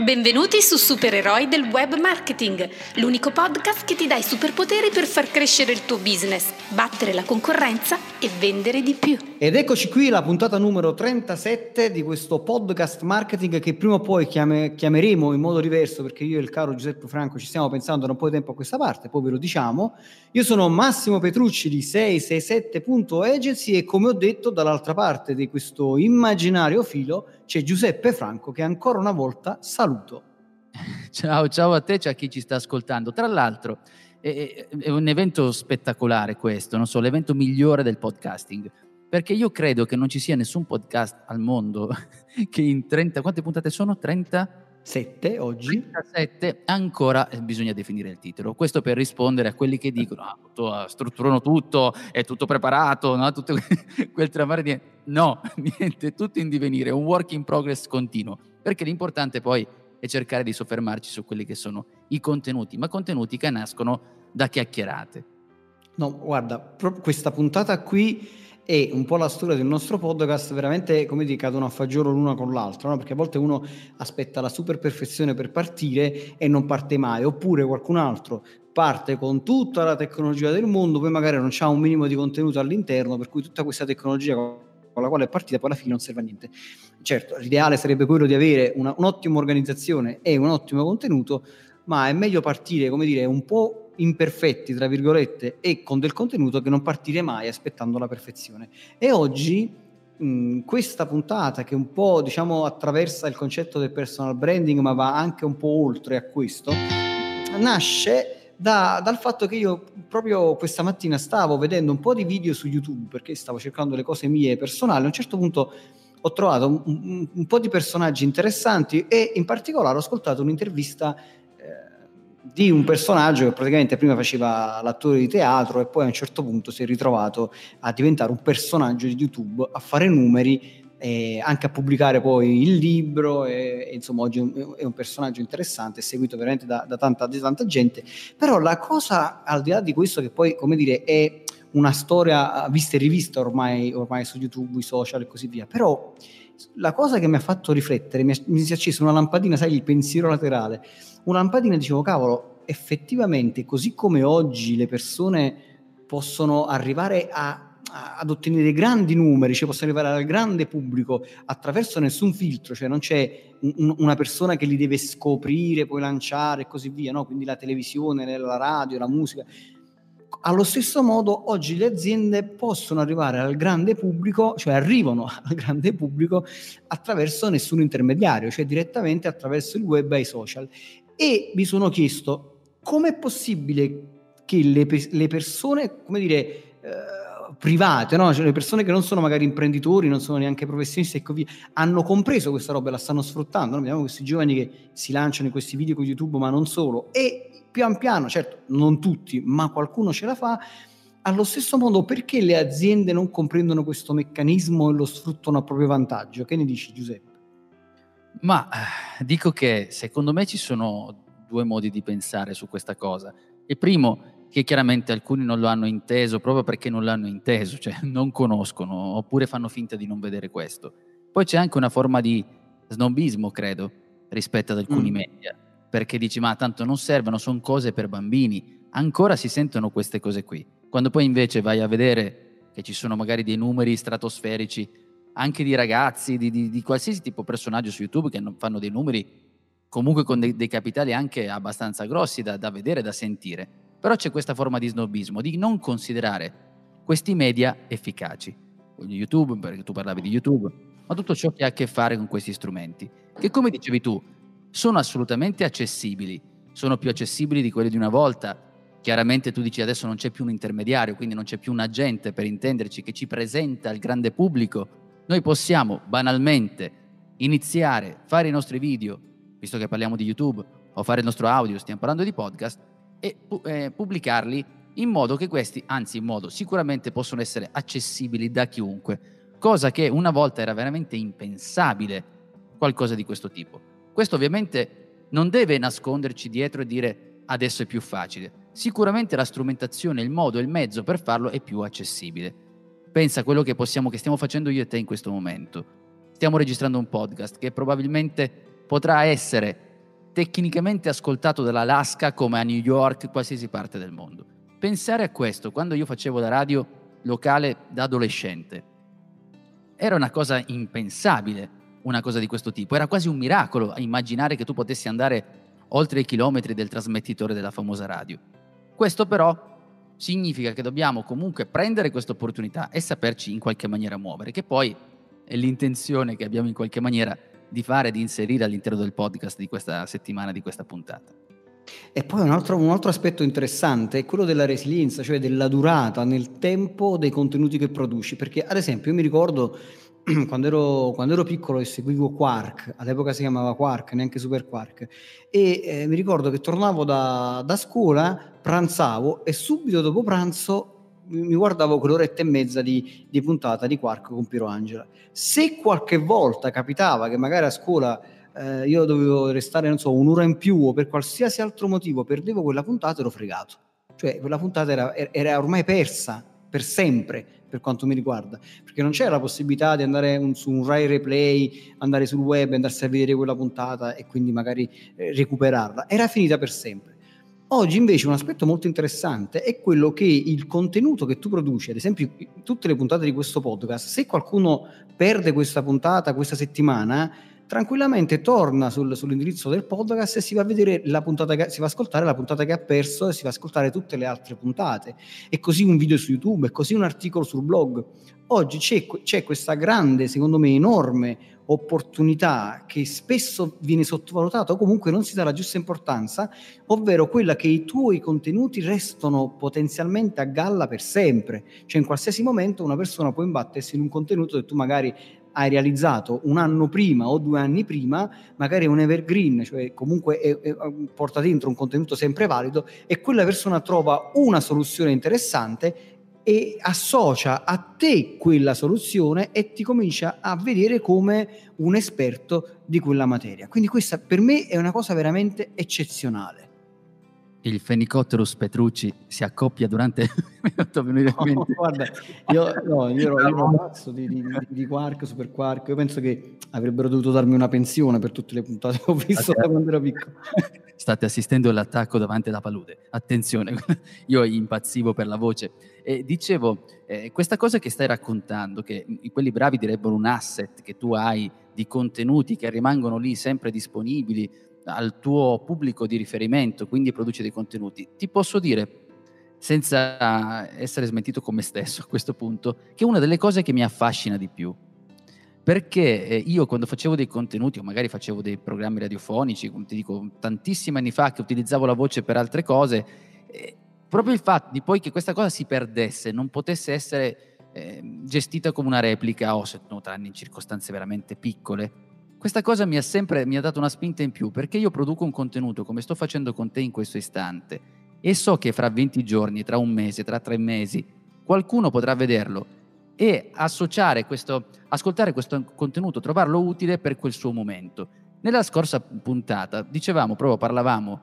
Benvenuti su Supereroi del Web Marketing, l'unico podcast che ti dà i superpoteri per far crescere il tuo business, battere la concorrenza e vendere di più. Ed eccoci qui la puntata numero 37 di questo podcast marketing che prima o poi chiame, chiameremo in modo diverso perché io e il caro Giuseppe Franco ci stiamo pensando da un po' di tempo a questa parte, poi ve lo diciamo. Io sono Massimo Petrucci di 667.agency e come ho detto dall'altra parte di questo immaginario filo c'è Giuseppe Franco che ancora una volta saluto. Ciao, ciao a te, ciao a chi ci sta ascoltando. Tra l'altro è, è un evento spettacolare questo, non so, l'evento migliore del podcasting, perché io credo che non ci sia nessun podcast al mondo che in 30, quante puntate sono? 30? 7 oggi. 37, ancora eh, bisogna definire il titolo. Questo per rispondere a quelli che dicono, ah, tutto, ah, strutturano tutto, è tutto preparato, no? tutto quel tramare di... No, niente, tutto in divenire, un work in progress continuo, perché l'importante poi è cercare di soffermarci su quelli che sono i contenuti, ma contenuti che nascono da chiacchierate. No, guarda, proprio questa puntata qui e un po' la storia del nostro podcast veramente come dire cadono a fagiolo l'una con l'altra, no? perché a volte uno aspetta la super perfezione per partire e non parte mai, oppure qualcun altro parte con tutta la tecnologia del mondo, poi magari non c'ha un minimo di contenuto all'interno, per cui tutta questa tecnologia con la quale è partita poi alla fine non serve a niente. Certo, l'ideale sarebbe quello di avere una, un'ottima organizzazione e un ottimo contenuto, ma è meglio partire, come dire, un po' imperfetti, tra virgolette, e con del contenuto che non partire mai aspettando la perfezione. E oggi mh, questa puntata che un po' diciamo attraversa il concetto del personal branding, ma va anche un po' oltre a questo, nasce da, dal fatto che io proprio questa mattina stavo vedendo un po' di video su YouTube perché stavo cercando le cose mie personali. A un certo punto ho trovato un, un, un po' di personaggi interessanti e in particolare ho ascoltato un'intervista di un personaggio che praticamente prima faceva l'attore di teatro e poi a un certo punto si è ritrovato a diventare un personaggio di YouTube, a fare numeri e anche a pubblicare poi il libro e, e insomma oggi è un personaggio interessante, seguito veramente da, da, tanta, da tanta gente, però la cosa al di là di questo che poi come dire è una storia vista e rivista ormai, ormai su YouTube, i social e così via, però la cosa che mi ha fatto riflettere, mi, si è accesa una lampadina, sai, il pensiero laterale, una lampadina dicevo, cavolo, effettivamente così come oggi le persone possono arrivare a, a, ad ottenere grandi numeri, cioè possono arrivare al grande pubblico attraverso nessun filtro, cioè non c'è un, una persona che li deve scoprire, poi lanciare e così via, no? quindi la televisione, la radio, la musica. Allo stesso modo, oggi le aziende possono arrivare al grande pubblico, cioè arrivano al grande pubblico attraverso nessun intermediario, cioè direttamente attraverso il web e i social e mi sono chiesto com'è possibile che le, le persone, come dire, eh, private, no? cioè le persone che non sono magari imprenditori, non sono neanche professionisti e così via, hanno compreso questa roba e la stanno sfruttando. No? Vediamo questi giovani che si lanciano in questi video con YouTube, ma non solo. E pian piano, certo, non tutti, ma qualcuno ce la fa. Allo stesso modo, perché le aziende non comprendono questo meccanismo e lo sfruttano a proprio vantaggio? Che ne dici, Giuseppe? Ma eh, dico che secondo me ci sono due modi di pensare su questa cosa. Il primo, che chiaramente alcuni non lo hanno inteso proprio perché non l'hanno inteso, cioè non conoscono oppure fanno finta di non vedere questo. Poi c'è anche una forma di snobismo, credo, rispetto ad alcuni mm. media, perché dici ma tanto non servono, sono cose per bambini. Ancora si sentono queste cose qui. Quando poi invece vai a vedere che ci sono magari dei numeri stratosferici anche di ragazzi, di, di, di qualsiasi tipo di personaggio su YouTube che fanno dei numeri comunque con dei, dei capitali anche abbastanza grossi da, da vedere, da sentire. Però c'è questa forma di snobismo, di non considerare questi media efficaci. YouTube, perché tu parlavi di YouTube, ma tutto ciò che ha a che fare con questi strumenti, che come dicevi tu, sono assolutamente accessibili, sono più accessibili di quelli di una volta. Chiaramente tu dici adesso non c'è più un intermediario, quindi non c'è più un agente per intenderci che ci presenta al grande pubblico noi possiamo banalmente iniziare, fare i nostri video, visto che parliamo di YouTube, o fare il nostro audio, stiamo parlando di podcast, e eh, pubblicarli in modo che questi, anzi in modo sicuramente possono essere accessibili da chiunque, cosa che una volta era veramente impensabile, qualcosa di questo tipo. Questo ovviamente non deve nasconderci dietro e dire adesso è più facile. Sicuramente la strumentazione, il modo, il mezzo per farlo è più accessibile. Pensa a quello che, possiamo, che stiamo facendo io e te in questo momento. Stiamo registrando un podcast che probabilmente potrà essere tecnicamente ascoltato dall'Alaska come a New York, qualsiasi parte del mondo. Pensare a questo quando io facevo la radio locale da adolescente era una cosa impensabile, una cosa di questo tipo. Era quasi un miracolo immaginare che tu potessi andare oltre i chilometri del trasmettitore della famosa radio. Questo però significa che dobbiamo comunque prendere questa opportunità e saperci in qualche maniera muovere, che poi è l'intenzione che abbiamo in qualche maniera di fare, di inserire all'interno del podcast di questa settimana, di questa puntata. E poi un altro, un altro, aspetto interessante è quello della resilienza, cioè della durata nel tempo dei contenuti che produci, perché ad esempio io mi ricordo quando ero, quando ero piccolo e seguivo Quark, all'epoca si chiamava Quark, neanche Super Quark, e eh, mi ricordo che tornavo da, da scuola, pranzavo e subito dopo pranzo mi guardavo quell'oretta e mezza di, di, puntata di Quark con Piero Angela. Se qualche volta capitava che magari a scuola eh, io dovevo restare, non so, un'ora in più o per qualsiasi altro motivo perdevo quella puntata, ero fregato. Cioè, quella puntata era, era ormai persa per sempre per quanto mi riguarda, perché non c'era la possibilità di andare un, su un Rai Replay, andare sul web, andarsi a vedere quella puntata e quindi magari eh, recuperarla. Era finita per sempre. Oggi invece un aspetto molto interessante è quello che il contenuto che tu produci, ad esempio tutte le puntate di questo podcast, se qualcuno perde questa puntata questa settimana, tranquillamente torna sul, sull'indirizzo del podcast e si va a vedere la puntata che, si va a ascoltare la puntata che ha perso e si va a ascoltare tutte le altre puntate. E così un video su YouTube, e così un articolo sul blog. Oggi c'è, c'è questa grande, secondo me enorme opportunità che spesso viene sottovalutata o comunque non si dà la giusta importanza, ovvero quella che i tuoi contenuti restano potenzialmente a galla per sempre. Cioè in qualsiasi momento una persona può imbattersi in un contenuto che tu magari hai realizzato un anno prima o due anni prima, magari è un evergreen, cioè comunque è, è, porta dentro un contenuto sempre valido e quella persona trova una soluzione interessante e associa a te quella soluzione e ti comincia a vedere come un esperto di quella materia. Quindi questa per me è una cosa veramente eccezionale il Fenicotterus Petrucci si accoppia durante no, guarda, io, no, io ero, ero pazzo di, di, di, Quark, Super Quark. Io penso che avrebbero dovuto darmi una pensione per tutte le puntate che ho visto da quando ero piccolo. State assistendo all'attacco davanti alla palude. Attenzione, io impazzivo per la voce. E dicevo, eh, questa cosa che stai raccontando che quelli bravi direbbero un asset che tu hai di contenuti che rimangono lì sempre disponibili al tuo pubblico di riferimento, quindi produce dei contenuti, ti posso dire, senza essere smentito con me stesso a questo punto, che una delle cose che mi affascina di più, perché eh, io quando facevo dei contenuti o magari facevo dei programmi radiofonici, come ti dico tantissimi anni fa che utilizzavo la voce per altre cose, eh, proprio il fatto di poi che questa cosa si perdesse, non potesse essere eh, gestita come una replica o se no, tranne in circostanze veramente piccole, questa cosa mi ha sempre mi ha dato una spinta in più perché io produco un contenuto come sto facendo con te in questo istante e so che fra 20 giorni, tra un mese, tra tre mesi, qualcuno potrà vederlo e associare questo, ascoltare questo contenuto, trovarlo utile per quel suo momento. Nella scorsa puntata dicevamo, proprio parlavamo,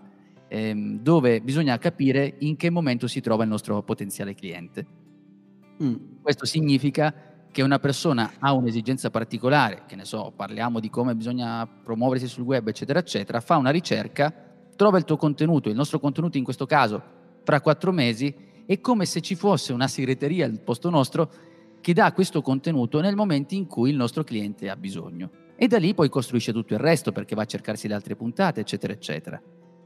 ehm, dove bisogna capire in che momento si trova il nostro potenziale cliente. Mm. Questo significa che una persona ha un'esigenza particolare, che ne so, parliamo di come bisogna promuoversi sul web, eccetera, eccetera, fa una ricerca, trova il tuo contenuto, il nostro contenuto in questo caso, fra quattro mesi, è come se ci fosse una segreteria al posto nostro che dà questo contenuto nel momento in cui il nostro cliente ha bisogno. E da lì poi costruisce tutto il resto perché va a cercarsi le altre puntate, eccetera, eccetera.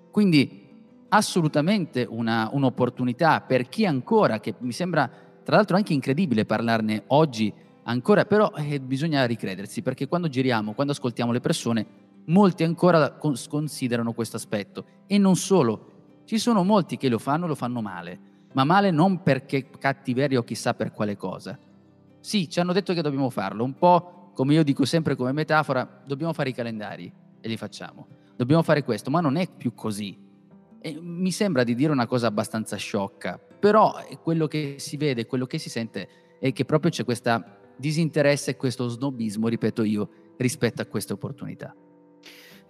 Quindi assolutamente una, un'opportunità per chi ancora, che mi sembra tra l'altro è anche incredibile parlarne oggi ancora, però eh, bisogna ricredersi perché quando giriamo, quando ascoltiamo le persone, molti ancora considerano questo aspetto. E non solo, ci sono molti che lo fanno, lo fanno male, ma male non perché cattiveria o chissà per quale cosa. Sì, ci hanno detto che dobbiamo farlo, un po' come io dico sempre come metafora, dobbiamo fare i calendari e li facciamo. Dobbiamo fare questo, ma non è più così. E mi sembra di dire una cosa abbastanza sciocca, però quello che si vede, quello che si sente è che proprio c'è questo disinteresse e questo snobismo, ripeto io, rispetto a queste opportunità.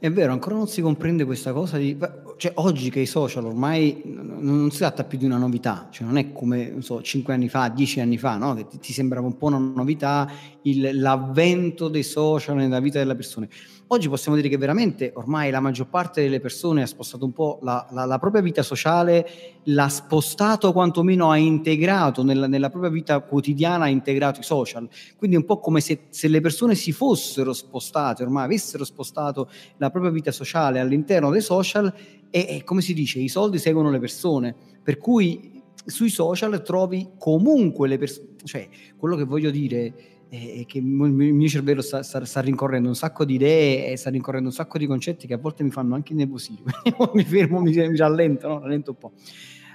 È vero, ancora non si comprende questa cosa di... Cioè, oggi che i social ormai non si tratta più di una novità, cioè non è come, non so, 5 anni fa, 10 anni fa, no? Che ti, ti sembrava un po' una novità il, l'avvento dei social nella vita delle persone. Oggi possiamo dire che veramente ormai la maggior parte delle persone ha spostato un po' la, la, la propria vita sociale, l'ha spostato quantomeno ha integrato nella, nella, propria vita quotidiana, ha integrato i social. Quindi è un po' come se, se le persone si fossero spostate, ormai avessero spostato la propria vita sociale all'interno dei social e, e come si dice, i soldi seguono le persone. Per cui sui social trovi comunque le persone, cioè quello che voglio dire è che il mio cervello sta, sta, sta, rincorrendo un sacco di idee e sta rincorrendo un sacco di concetti che a volte mi fanno anche nervosire, mi fermo, mi, mi rallento, no? rallento un po'.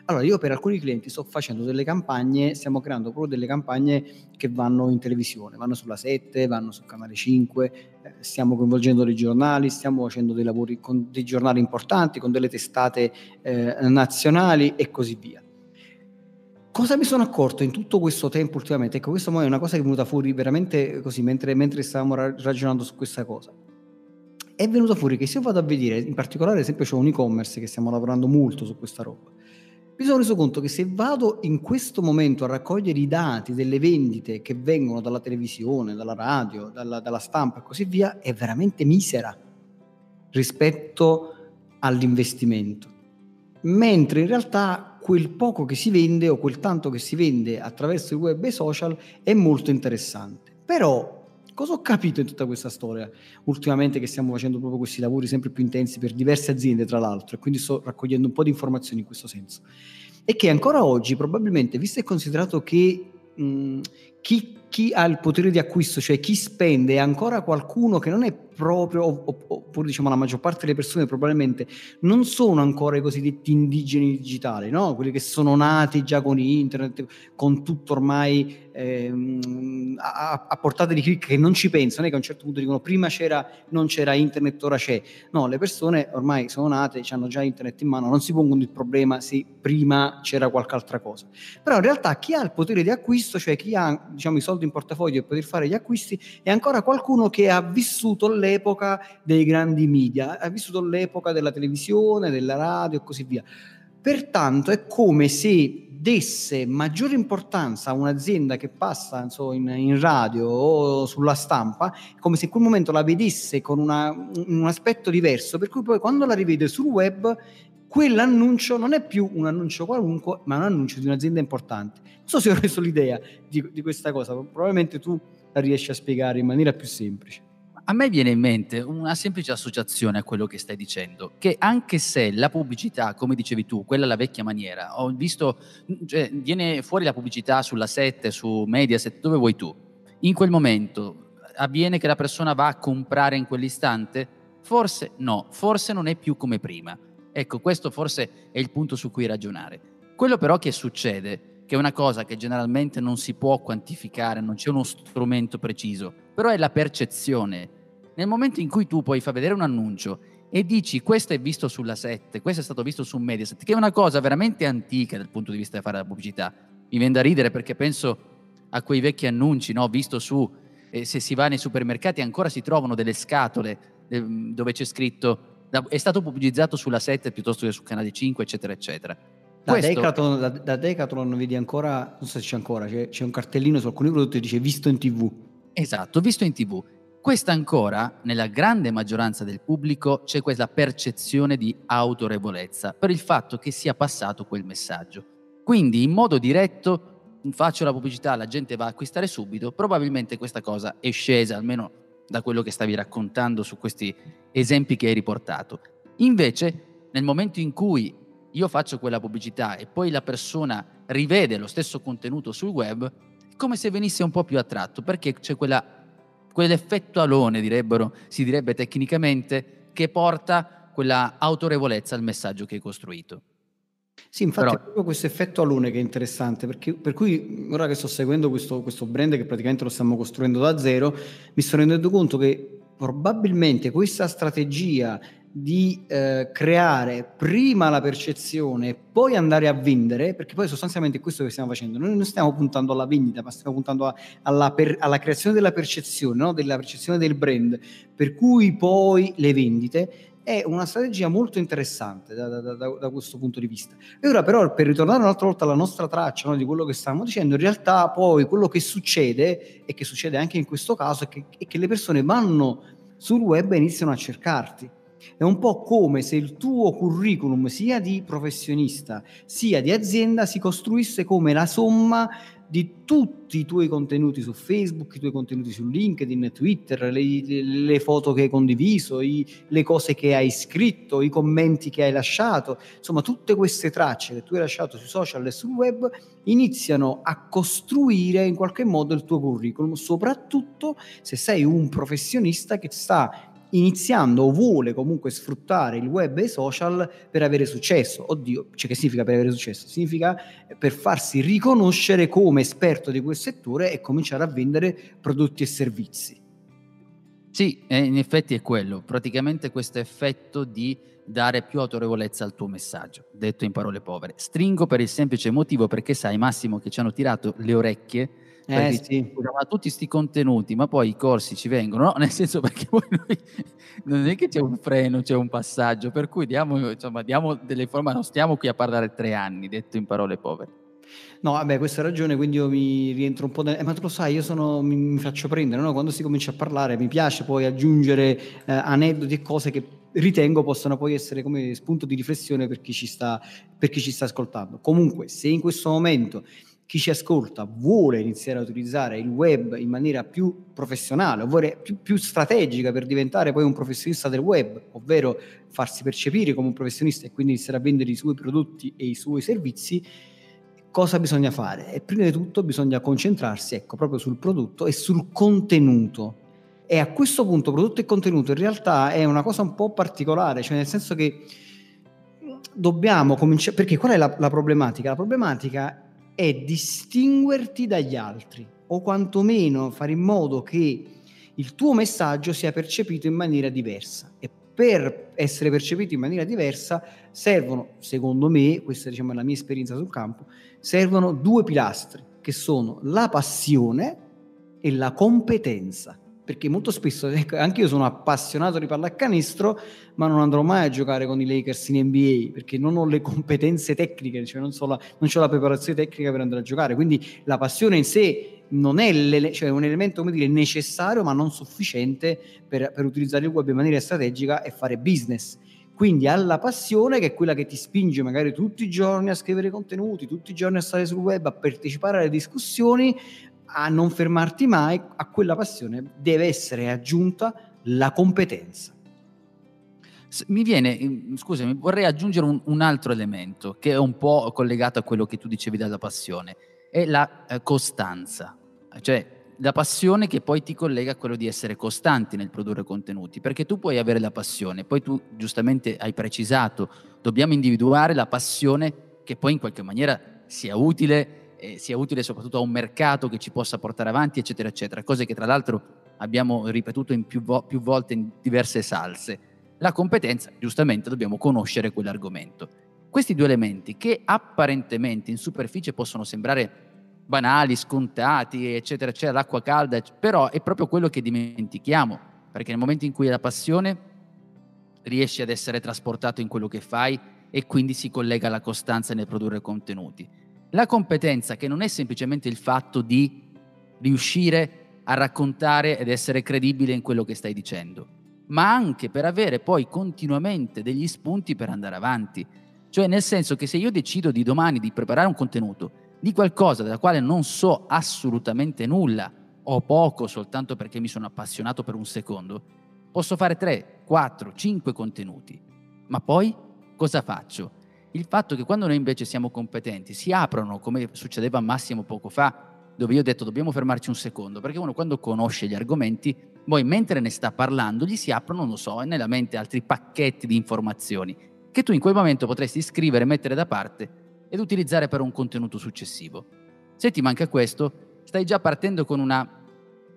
Allora, io per alcuni clienti sto facendo delle campagne, stiamo creando proprio delle campagne che vanno in televisione, vanno sulla 7, vanno sul canale 5, eh, stiamo coinvolgendo dei giornali, stiamo facendo dei lavori con dei giornali importanti, con delle testate eh, nazionali e così via. Cosa mi sono accorto in tutto questo tempo ultimamente? Ecco, questa è una cosa che è venuta fuori veramente così mentre, mentre stavamo ragionando su questa cosa. È venuta fuori che se io vado a vedere, in particolare, ad esempio, c'è un e-commerce che stiamo lavorando molto su questa roba. Mi sono reso conto che se vado in questo momento a raccogliere i dati delle vendite che vengono dalla televisione, dalla radio, dalla, dalla stampa e così via, è veramente misera rispetto all'investimento. Mentre in realtà quel poco che si vende o quel tanto che si vende attraverso il web e i social è molto interessante. Però cosa ho capito in tutta questa storia? Ultimamente che stiamo facendo proprio questi lavori sempre più intensi per diverse aziende, tra l'altro, e quindi sto raccogliendo un po' di informazioni in questo senso. È che ancora oggi, probabilmente, visto e considerato che mh, chi, chi, ha il potere di acquisto, cioè chi spende, è ancora qualcuno che non è proprio, oppure diciamo la maggior parte delle persone probabilmente non sono ancora i cosiddetti indigeni digitali, no? quelli che sono nati già con internet, con tutto ormai ehm, a, a, portata di clic che non ci pensano, che a un certo punto dicono prima c'era, non c'era internet, ora c'è. No, le persone ormai sono nate, hanno già internet in mano, non si pongono il problema se prima c'era qualche altra cosa. Però in realtà chi ha il potere di acquisto, cioè chi ha diciamo, i soldi in portafoglio per poter fare gli acquisti, è ancora qualcuno che ha vissuto l'epoca dei grandi media, ha vissuto l'epoca della televisione, della radio e così via. Pertanto è come se desse maggiore importanza a un'azienda che passa so, in, in, radio o sulla stampa, come se in quel momento la vedesse con una, un aspetto diverso, per cui poi quando la rivede sul web, quell'annuncio non è più un annuncio qualunque, ma un annuncio di un'azienda importante. Non so se ho reso l'idea di, di questa cosa, probabilmente tu la riesci a spiegare in maniera più semplice. A me viene in mente una semplice associazione a quello che stai dicendo, che anche se la pubblicità, come dicevi tu, quella alla vecchia maniera, ho visto, cioè, viene fuori la pubblicità sulla 7, su Mediaset, dove vuoi tu, in quel momento avviene che la persona va a comprare in quell'istante? Forse no, forse non è più come prima. Ecco, questo forse è il punto su cui ragionare. Quello però che succede, che è una cosa che generalmente non si può quantificare, non c'è uno strumento preciso, però è la percezione. Nel momento in cui tu puoi far vedere un annuncio e dici questo è visto sulla 7, questo è stato visto su Mediaset, che è una cosa veramente antica dal punto di vista di fare la pubblicità, mi viene da ridere perché penso a quei vecchi annunci, no? visto su, eh, se si va nei supermercati ancora si trovano delle scatole eh, dove c'è scritto è stato pubblicizzato sulla 7 piuttosto che sul canale 5, eccetera, eccetera. Da, Questo... Decathlon, da, da Decathlon vedi ancora, non so se c'è ancora, c'è, c'è un cartellino su alcuni prodotti che dice visto in tv. Esatto, visto in tv. Questa ancora, nella grande maggioranza del pubblico, c'è questa percezione di autorevolezza per il fatto che sia passato quel messaggio. Quindi in modo diretto faccio la pubblicità, la gente va a acquistare subito, probabilmente questa cosa è scesa, almeno da quello che stavi raccontando su questi esempi che hai riportato. Invece, nel momento in cui io faccio quella pubblicità e poi la persona rivede lo stesso contenuto sul web, come se venisse un po' più attratto, perché c'è quella, quell'effetto alone, direbbero, si direbbe tecnicamente, che porta quella autorevolezza al messaggio che hai costruito. Sì, infatti Però... è proprio questo effetto alone che è interessante, perché, per cui ora che sto seguendo questo, questo brand che praticamente lo stiamo costruendo da zero, mi sto rendendo conto che probabilmente questa strategia di eh, creare prima la percezione e poi andare a vendere, perché poi sostanzialmente è questo che stiamo facendo. Noi non stiamo puntando alla vendita, ma stiamo puntando a, alla, per, alla, creazione della percezione, no? della percezione del brand, per cui poi le vendite è una strategia molto interessante da, da, da, da, questo punto di vista. E ora però per ritornare un'altra volta alla nostra traccia no, di quello che stavamo dicendo, in realtà poi quello che succede, e che succede anche in questo caso, è che, è che le persone vanno sul web e iniziano a cercarti. È un po' come se il tuo curriculum sia di professionista sia di azienda si costruisse come la somma di tutti i tuoi contenuti su Facebook, i tuoi contenuti su LinkedIn, Twitter, le, le foto che hai condiviso, i, le cose che hai scritto, i commenti che hai lasciato, insomma tutte queste tracce che tu hai lasciato sui social e sul web iniziano a costruire in qualche modo il tuo curriculum, soprattutto se sei un professionista che sta iniziando o vuole comunque sfruttare il web e i social per avere successo. Oddio, cioè che significa per avere successo? Significa per farsi riconoscere come esperto di quel settore e cominciare a vendere prodotti e servizi. Sì, in effetti è quello, praticamente questo effetto di dare più autorevolezza al tuo messaggio, detto in parole povere. Stringo per il semplice motivo perché sai Massimo che ci hanno tirato le orecchie eh, sì. ma tutti questi contenuti, ma poi i corsi ci vengono, no? Nel senso perché poi noi non è che c'è un freno, c'è un passaggio, per cui diamo, insomma, diamo delle forme, non stiamo qui a parlare tre anni, detto in parole povere. No, vabbè, questa ragione, quindi io mi rientro un po'. Da... Eh, ma tu lo sai, io sono, mi, mi faccio prendere, no? quando si comincia a parlare mi piace poi aggiungere eh, aneddoti e cose che ritengo possano poi essere come spunto di riflessione per chi ci sta, per chi ci sta ascoltando. Comunque, se in questo momento chi ci ascolta vuole iniziare a utilizzare il web in maniera più professionale, ovvero più, più, strategica per diventare poi un professionista del web, ovvero farsi percepire come un professionista e quindi iniziare a vendere i suoi prodotti e i suoi servizi, cosa bisogna fare? E prima di tutto bisogna concentrarsi ecco, proprio sul prodotto e sul contenuto. E a questo punto prodotto e contenuto in realtà è una cosa un po' particolare, cioè nel senso che dobbiamo cominciare, perché qual è la, la problematica? La problematica è distinguerti dagli altri o quantomeno fare in modo che il tuo messaggio sia percepito in maniera diversa. E per essere percepito in maniera diversa servono, secondo me, questa diciamo, è la mia esperienza sul campo, servono due pilastri che sono la passione e la competenza perché molto spesso, ecco, anche io sono appassionato di pallacanestro, ma non andrò mai a giocare con i Lakers in NBA perché non ho le competenze tecniche, cioè non, so la, non ho la preparazione tecnica per andare a giocare. Quindi la passione in sé non è cioè un elemento dire, necessario, ma non sufficiente per, per utilizzare il web in maniera strategica e fare business. Quindi alla passione, che è quella che ti spinge magari tutti i giorni a scrivere contenuti, tutti i giorni a stare sul web, a partecipare alle discussioni, a non fermarti mai, a quella passione deve essere aggiunta la competenza. Mi viene, scusami, vorrei aggiungere un, un, altro elemento che è un po' collegato a quello che tu dicevi della passione, è la eh, costanza, cioè la passione che poi ti collega a quello di essere costanti nel produrre contenuti, perché tu puoi avere la passione, poi tu giustamente hai precisato, dobbiamo individuare la passione che poi in qualche maniera sia utile eh, sia utile soprattutto a un mercato che ci possa portare avanti, eccetera, eccetera. Cose che tra l'altro abbiamo ripetuto più, vo- più volte in diverse salse. La competenza, giustamente, dobbiamo conoscere quell'argomento. Questi due elementi che apparentemente in superficie possono sembrare banali, scontati, eccetera, eccetera, l'acqua calda, però è proprio quello che dimentichiamo, perché nel momento in cui hai la passione riesci ad essere trasportato in quello che fai e quindi si collega alla costanza nel produrre contenuti. La competenza che non è semplicemente il fatto di riuscire a raccontare ed essere credibile in quello che stai dicendo, ma anche per avere poi continuamente degli spunti per andare avanti. Cioè nel senso che se io decido di domani di preparare un contenuto di qualcosa della quale non so assolutamente nulla o poco soltanto perché mi sono appassionato per un secondo, posso fare 3, 4, 5 contenuti. Ma poi cosa faccio? Il fatto che quando noi invece siamo competenti si aprono, come succedeva a Massimo poco fa, dove io ho detto dobbiamo fermarci un secondo, perché uno quando conosce gli argomenti, poi mentre ne sta parlando gli si aprono, non so, nella mente altri pacchetti di informazioni che tu in quel momento potresti scrivere, mettere da parte ed utilizzare per un contenuto successivo. Se ti manca questo, stai già partendo con una,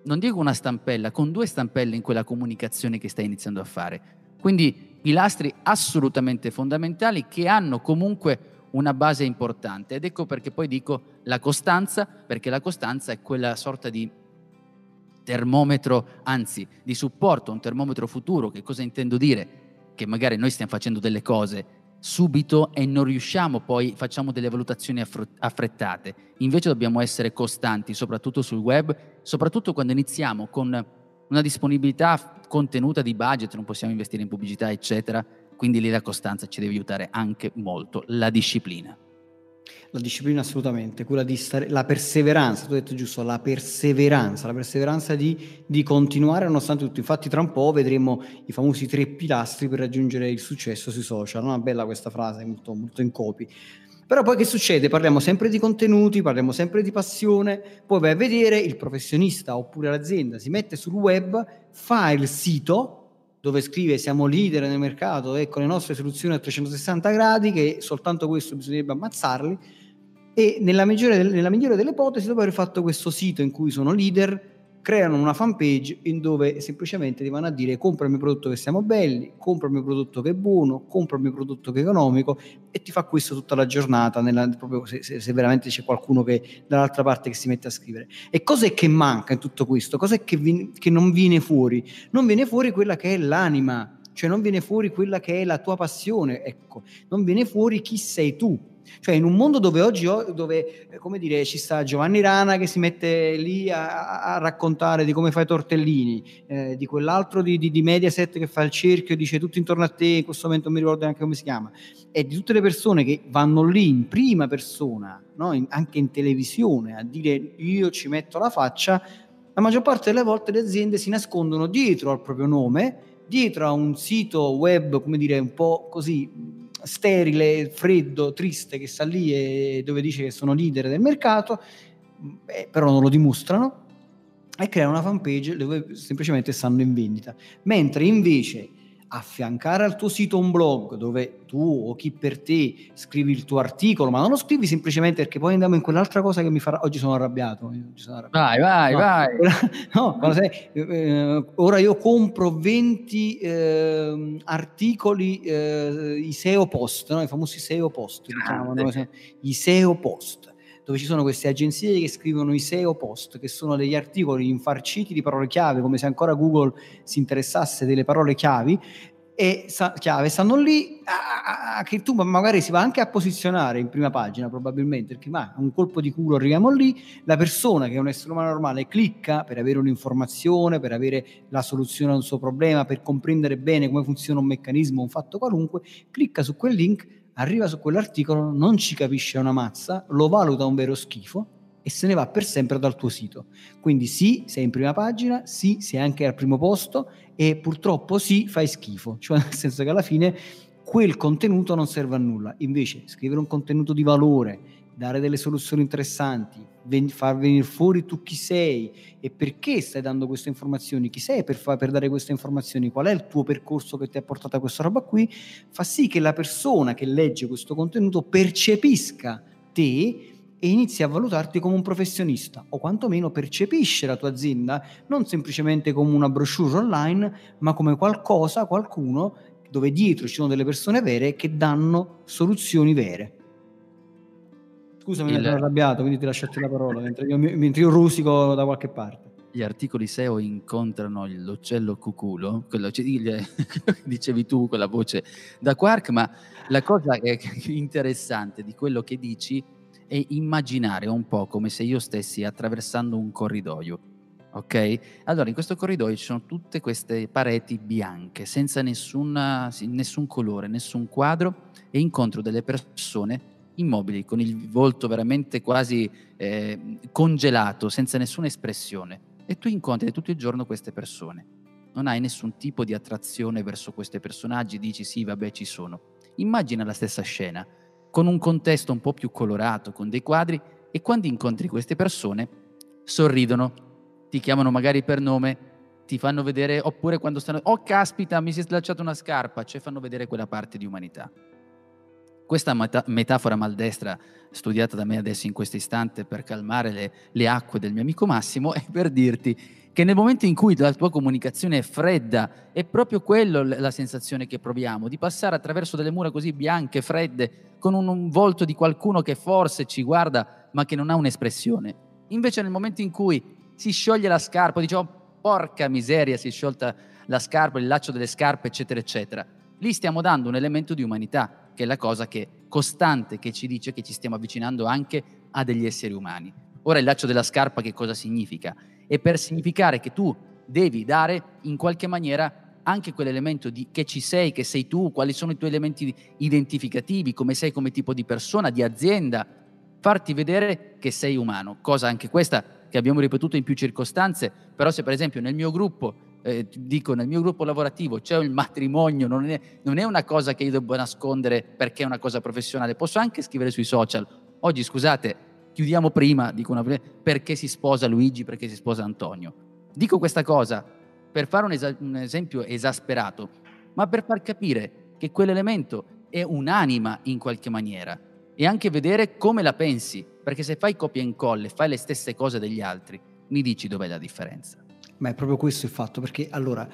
non dico una stampella, con due stampelle in quella comunicazione che stai iniziando a fare. Quindi pilastri assolutamente fondamentali che hanno comunque una base importante ed ecco perché poi dico la costanza, perché la costanza è quella sorta di termometro, anzi di supporto, un termometro futuro, che cosa intendo dire? Che magari noi stiamo facendo delle cose subito e non riusciamo poi, facciamo delle valutazioni affrettate, invece dobbiamo essere costanti, soprattutto sul web, soprattutto quando iniziamo con una disponibilità contenuta di budget, non possiamo investire in pubblicità, eccetera. Quindi lì la costanza ci deve aiutare anche molto, la disciplina. La disciplina assolutamente, quella di stare, la perseveranza, tu hai detto giusto, la perseveranza, la perseveranza di, di, continuare nonostante tutto. Infatti tra un po' vedremo i famosi tre pilastri per raggiungere il successo sui social. Una bella questa frase, molto, molto in copy. Però poi che succede? Parliamo sempre di contenuti, parliamo sempre di passione, poi vai a vedere il professionista oppure l'azienda si mette sul web, fa il sito dove scrive siamo leader nel mercato e con le nostre soluzioni a 360 gradi, che soltanto questo bisognerebbe ammazzarli, e nella migliore, nella migliore delle ipotesi, dopo aver fatto questo sito in cui sono leader, creano una fanpage in dove semplicemente ti vanno a dire compra il mio prodotto che siamo belli, compra il mio prodotto che è buono, compra il mio prodotto che è economico e ti fa questo tutta la giornata, nella, proprio se, se, se, veramente c'è qualcuno che dall'altra parte che si mette a scrivere. E cos'è che manca in tutto questo? Cos'è che, vi, che non viene fuori? Non viene fuori quella che è l'anima, cioè non viene fuori quella che è la tua passione, ecco, non viene fuori chi sei tu cioè in un mondo dove oggi, dove, eh, come dire, ci sta Giovanni Rana che si mette lì a, a raccontare di come fai i tortellini, eh, di quell'altro di, di, di, Mediaset che fa il cerchio e dice tutto intorno a te, in questo momento non mi ricordo neanche come si chiama, e di tutte le persone che vanno lì in prima persona, no? in, anche in televisione, a dire io ci metto la faccia, la maggior parte delle volte le aziende si nascondono dietro al proprio nome, dietro a un sito web, come dire, un po' così sterile, freddo, triste che sta lì e dove dice che sono leader del mercato, beh, però non lo dimostrano e crea una fanpage dove semplicemente stanno in vendita. Mentre invece affiancare al tuo sito un blog dove tu o chi per te scrivi il tuo articolo, ma non lo scrivi semplicemente perché poi andiamo in quell'altra cosa che mi farà. Oggi sono arrabbiato. Oggi sono arrabbiato. Vai, vai, no, vai. no, sei, eh, ora io compro 20 eh, articoli, eh, i SEO post, no? i famosi SEO post, diciamo, no? i SEO post dove ci sono queste agenzie che scrivono i SEO post, che sono degli articoli infarciti di parole chiave, come se ancora Google si interessasse delle parole chiavi, e sa, chiave stanno lì a, a, che tu magari si va anche a posizionare in prima pagina probabilmente perché ma un colpo di culo arriviamo lì la persona che è un essere umano normale clicca per avere un'informazione per avere la soluzione a un suo problema per comprendere bene come funziona un meccanismo un fatto qualunque clicca su quel link arriva su quell'articolo, non ci capisce una mazza, lo valuta un vero schifo e se ne va per sempre dal tuo sito. Quindi sì, sei in prima pagina, sì, sei anche al primo posto e purtroppo sì, fai schifo, cioè nel senso che alla fine quel contenuto non serve a nulla. Invece scrivere un contenuto di valore, dare delle soluzioni interessanti, ven- far venire fuori tu chi sei e perché stai dando queste informazioni, chi sei per, fa- per dare queste informazioni, qual è il tuo percorso che ti ha portato a questa roba qui, fa sì che la persona che legge questo contenuto percepisca te e inizi a valutarti come un professionista o quantomeno percepisce la tua azienda non semplicemente come una brochure online, ma come qualcosa, qualcuno dove dietro ci sono delle persone vere che danno soluzioni vere. Scusami, il... mi sono arrabbiato, quindi ti lasciate la parola, mentre io, mentre io rosico da qualche parte. Gli articoli SEO incontrano l'uccello cuculo, quello dicevi tu con la voce da Quark, ma la cosa interessante di quello che dici è immaginare un po' come se io stessi attraversando un corridoio. Ok? Allora, in questo corridoio ci sono tutte queste pareti bianche, senza nessuna, nessun colore, nessun quadro, e incontro delle persone immobili, con il volto veramente quasi eh, congelato, senza nessuna espressione. E tu incontri tutto il giorno queste persone. Non hai nessun tipo di attrazione verso questi personaggi, dici sì, vabbè, ci sono. Immagina la stessa scena, con un contesto un po' più colorato, con dei quadri, e quando incontri queste persone, sorridono, ti chiamano magari per nome, ti fanno vedere, oppure quando stanno, oh caspita, mi si è slacciata una scarpa, cioè fanno vedere quella parte di umanità. Questa meta- metafora maldestra studiata da me adesso in questo istante per calmare le, le acque del mio amico Massimo è per dirti che nel momento in cui la tua comunicazione è fredda, è proprio quello la sensazione che proviamo, di passare attraverso delle mura così bianche, fredde, con un, un, volto di qualcuno che forse ci guarda ma che non ha un'espressione. Invece nel momento in cui si scioglie la scarpa, oh, porca miseria, si è sciolta la scarpa, il laccio delle scarpe, eccetera, eccetera. Lì stiamo dando un elemento di umanità che è la cosa che, costante che ci dice che ci stiamo avvicinando anche a degli esseri umani. Ora il laccio della scarpa che cosa significa? È per significare che tu devi dare in qualche maniera anche quell'elemento di che ci sei, che sei tu, quali sono i tuoi elementi identificativi, come sei come tipo di persona, di azienda, farti vedere che sei umano, cosa anche questa che abbiamo ripetuto in più circostanze, però se per esempio nel mio gruppo eh, dico nel mio gruppo lavorativo c'è il matrimonio, non è, non è, una cosa che io devo nascondere perché è una cosa professionale, posso anche scrivere sui social. Oggi, scusate, chiudiamo prima, dico una, perché si sposa Luigi, perché si sposa Antonio. Dico questa cosa per fare un, es- un esempio esasperato, ma per far capire che quell'elemento è un'anima in qualche maniera e anche vedere come la pensi, perché se fai copia e incolla e fai le stesse cose degli altri, mi dici dov'è la differenza. Ma è proprio questo il fatto, perché allora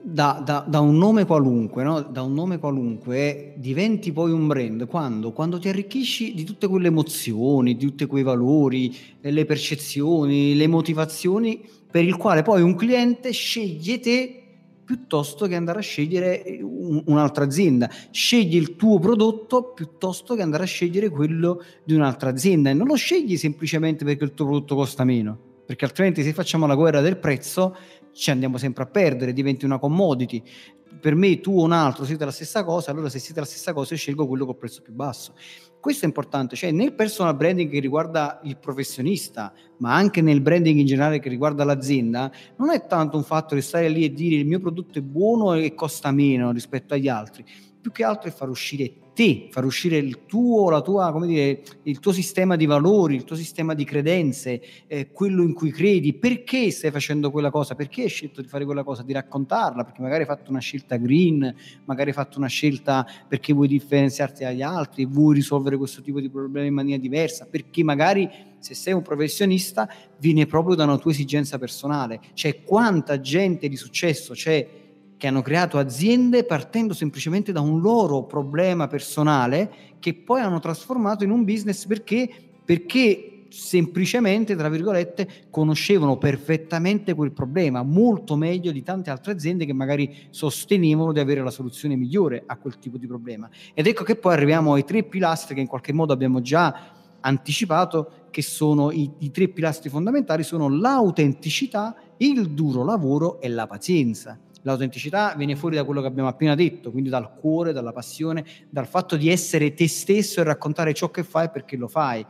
da, da, da, un nome qualunque, no? da un nome qualunque diventi poi un brand quando? quando ti arricchisci di tutte quelle emozioni, di tutti quei valori, le percezioni, le motivazioni per il quale poi un cliente sceglie te piuttosto che andare a scegliere un, un'altra azienda. Scegli il tuo prodotto piuttosto che andare a scegliere quello di un'altra azienda e non lo scegli semplicemente perché il tuo prodotto costa meno perché altrimenti se facciamo la guerra del prezzo ci andiamo sempre a perdere, diventi una commodity. Per me tu o un altro siete la stessa cosa, allora se siete la stessa cosa io scelgo quello col prezzo più basso. Questo è importante, cioè nel personal branding che riguarda il professionista, ma anche nel branding in generale che riguarda l'azienda, non è tanto un fatto di stare lì e dire il mio prodotto è buono e costa meno rispetto agli altri, più che altro è far uscire te, far uscire il tuo, la tua, come dire, il tuo sistema di valori, il tuo sistema di credenze, eh, quello in cui credi, perché stai facendo quella cosa, perché hai scelto di fare quella cosa, di raccontarla, perché magari hai fatto una scelta green, magari hai fatto una scelta perché vuoi differenziarti dagli altri, vuoi risolvere questo tipo di problemi in maniera diversa, perché magari se sei un professionista viene proprio da una tua esigenza personale, cioè quanta gente di successo c'è che hanno creato aziende partendo semplicemente da un loro problema personale che poi hanno trasformato in un business perché, perché semplicemente, tra virgolette, conoscevano perfettamente quel problema, molto meglio di tante altre aziende che magari sostenevano di avere la soluzione migliore a quel tipo di problema. Ed ecco che poi arriviamo ai tre pilastri che in qualche modo abbiamo già anticipato, che sono i, i tre pilastri fondamentali, sono l'autenticità, il duro lavoro e la pazienza. L'autenticità viene fuori da quello che abbiamo appena detto, quindi dal cuore, dalla passione, dal fatto di essere te stesso e raccontare ciò che fai perché lo fai.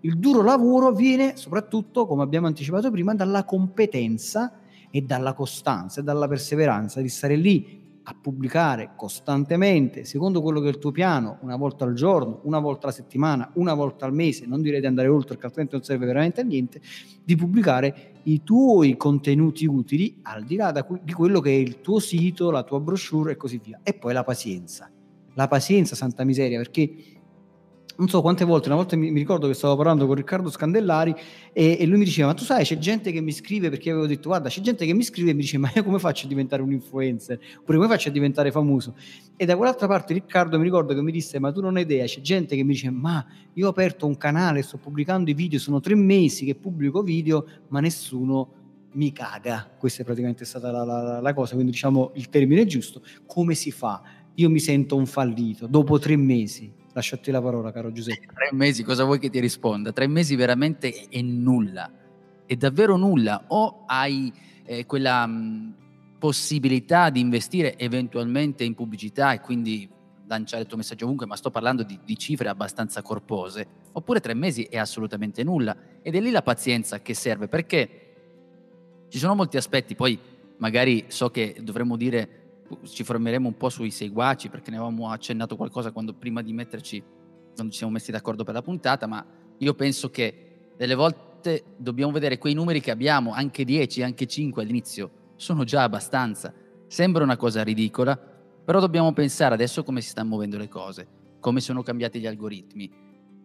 Il duro lavoro viene soprattutto, come abbiamo anticipato prima, dalla competenza e dalla costanza e dalla perseveranza di stare lì a pubblicare costantemente, secondo quello che è il tuo piano, una volta al giorno, una volta alla settimana, una volta al mese, non direi di andare oltre perché altrimenti non serve veramente a niente, di pubblicare i tuoi contenuti utili al di là di quello che è il tuo sito, la tua brochure e così via. E poi la pazienza. La pazienza, santa miseria, perché non so quante volte, una volta mi, mi, ricordo che stavo parlando con Riccardo Scandellari e, e, lui mi diceva, ma tu sai, c'è gente che mi scrive, perché avevo detto, guarda, c'è gente che mi scrive e mi dice, ma io come faccio a diventare un influencer? Oppure come faccio a diventare famoso? E da quell'altra parte Riccardo mi ricordo che mi disse, ma tu non hai idea, c'è gente che mi dice, ma io ho aperto un canale, sto pubblicando i video, sono tre mesi che pubblico video, ma nessuno mi caga. Questa è praticamente stata la, la, la cosa, quindi diciamo il termine giusto. Come si fa? Io mi sento un fallito dopo tre mesi Te la parola, caro Giuseppe. Tre mesi, cosa vuoi che ti risponda? Tre mesi veramente è nulla, è davvero nulla. O hai eh, quella mh, possibilità di investire eventualmente in pubblicità e quindi lanciare il tuo messaggio ovunque, ma sto parlando di, di, cifre abbastanza corpose, oppure tre mesi è assolutamente nulla. Ed è lì la pazienza che serve, perché ci sono molti aspetti, poi magari so che dovremmo dire ci fermeremo un po' sui seguaci perché ne avevamo accennato qualcosa quando prima di metterci, quando ci siamo messi d'accordo per la puntata, ma io penso che delle volte dobbiamo vedere quei numeri che abbiamo, anche 10, anche 5 all'inizio, sono già abbastanza. Sembra una cosa ridicola, però dobbiamo pensare adesso come si stanno muovendo le cose, come sono cambiati gli algoritmi,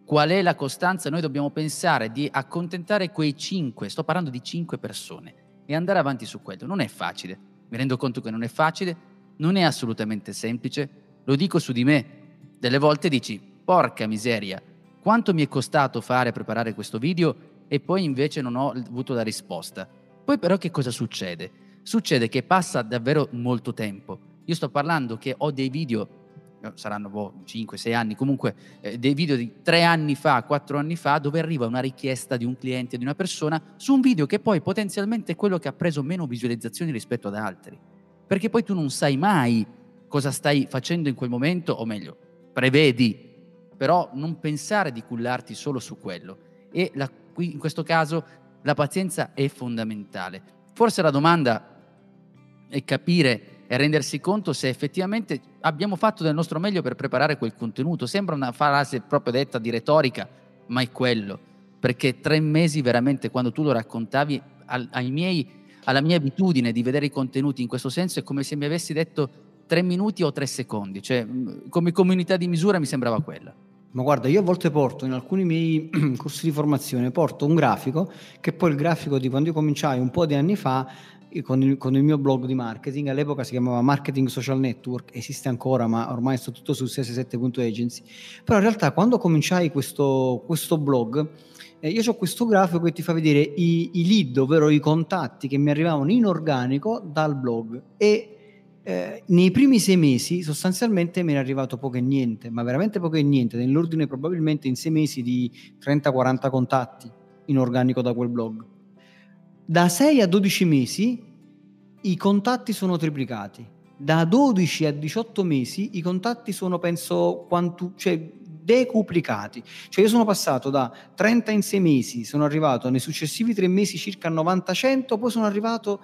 qual è la costanza, noi dobbiamo pensare di accontentare quei 5, sto parlando di 5 persone, e andare avanti su quello. Non è facile, mi rendo conto che non è facile, non è assolutamente semplice, lo dico su di me. Delle volte dici, porca miseria, quanto mi è costato fare preparare questo video e poi invece non ho avuto la risposta. Poi però che cosa succede? Succede che passa davvero molto tempo. Io sto parlando che ho dei video eh, saranno boh, 5-6 anni, comunque eh, dei video di 3 anni fa, 4 anni fa, dove arriva una richiesta di un cliente, di una persona, su un video che poi potenzialmente è quello che ha preso meno visualizzazioni rispetto ad altri. Perché poi tu non sai mai cosa stai facendo in quel momento, o meglio, prevedi, però non pensare di cullarti solo su quello. E la, qui in questo caso la pazienza è fondamentale. Forse la domanda è capire e rendersi conto se effettivamente abbiamo fatto del nostro meglio per preparare quel contenuto. Sembra una frase proprio detta di retorica, ma è quello. Perché tre mesi veramente, quando tu lo raccontavi al, ai miei, alla mia abitudine di vedere i contenuti in questo senso, è come se mi avessi detto tre minuti o tre secondi. Cioè, come comunità di misura mi sembrava quella. Ma guarda, io a volte porto in alcuni miei corsi di formazione, porto un grafico, che poi il grafico di quando io cominciai un po' di anni fa, con il, con il, mio blog di marketing, all'epoca si chiamava Marketing Social Network, esiste ancora ma ormai sto tutto su cs7.agency, però in realtà quando cominciai questo, questo blog, eh, io ho questo grafico che ti fa vedere i, i, lead, ovvero i contatti che mi arrivavano in organico dal blog e eh, nei primi sei mesi sostanzialmente me ne è arrivato poco e niente, ma veramente poco e niente, nell'ordine probabilmente in sei mesi di 30-40 contatti in organico da quel blog da 6 a 12 mesi i contatti sono triplicati. Da 12 a 18 mesi i contatti sono, penso, quantu, cioè, decuplicati. Cioè io sono passato da 30 in 6 mesi, sono arrivato nei successivi 3 mesi circa a 90-100, poi sono arrivato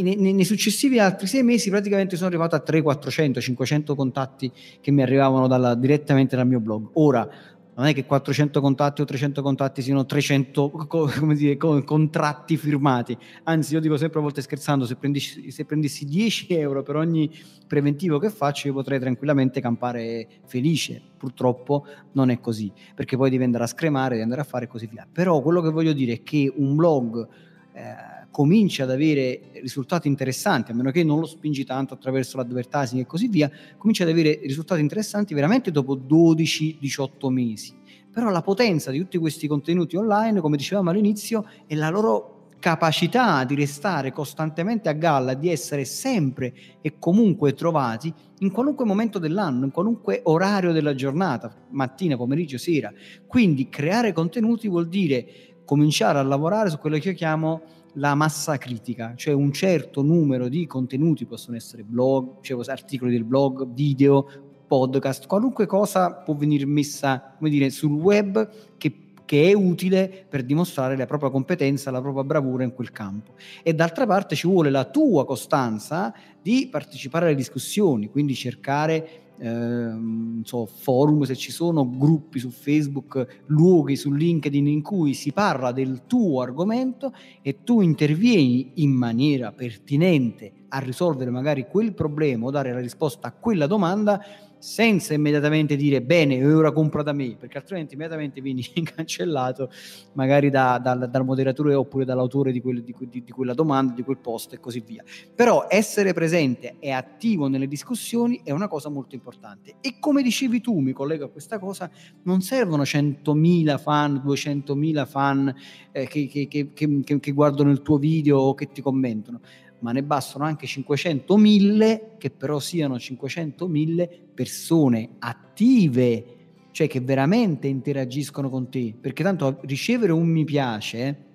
nei, nei, successivi altri 6 mesi praticamente sono arrivato a 3, 400, 500 contatti che mi arrivavano dalla, direttamente dal mio blog. Ora non è che 400 contatti o 300 contatti siano 300 come dire, contratti firmati, anzi io dico sempre a volte scherzando, se prendessi, se prendessi 10 euro per ogni preventivo che faccio io potrei tranquillamente campare felice, purtroppo non è così, perché poi devi andare a scremare, devi andare a fare e così via. Però quello che voglio dire è che un blog... Eh, cominci ad avere risultati interessanti, a meno che non lo spingi tanto attraverso l'advertising e così via, cominci ad avere risultati interessanti veramente dopo 12-18 mesi. Però la potenza di tutti questi contenuti online, come dicevamo all'inizio, è la loro capacità di restare costantemente a galla, di essere sempre e comunque trovati in qualunque momento dell'anno, in qualunque orario della giornata, mattina, pomeriggio, sera. Quindi creare contenuti vuol dire cominciare a lavorare su quello che io chiamo la massa critica, cioè un certo numero di contenuti, possono essere blog, cioè articoli del blog, video, podcast, qualunque cosa può venire messa come dire, sul web che, che è utile per dimostrare la propria competenza, la propria bravura in quel campo. E d'altra parte ci vuole la tua costanza di partecipare alle discussioni, quindi cercare eh, so, forum, se ci sono gruppi su Facebook, luoghi su LinkedIn in cui si parla del tuo argomento e tu intervieni in maniera pertinente a risolvere magari quel problema o dare la risposta a quella domanda senza immediatamente dire bene, ora compra da me, perché altrimenti immediatamente vieni cancellato magari da, da, dal moderatore oppure dall'autore di, quel, di, di, di, quella domanda, di quel post e così via. Però essere presente e attivo nelle discussioni è una cosa molto importante. E come dicevi tu, mi collego a questa cosa, non servono 100.000 fan, 200.000 fan eh, che, che, che, che guardano il tuo video o che ti commentano ma ne bastano anche 500.000 che però siano 500.000 persone attive, cioè che veramente interagiscono con te, perché tanto ricevere un mi piace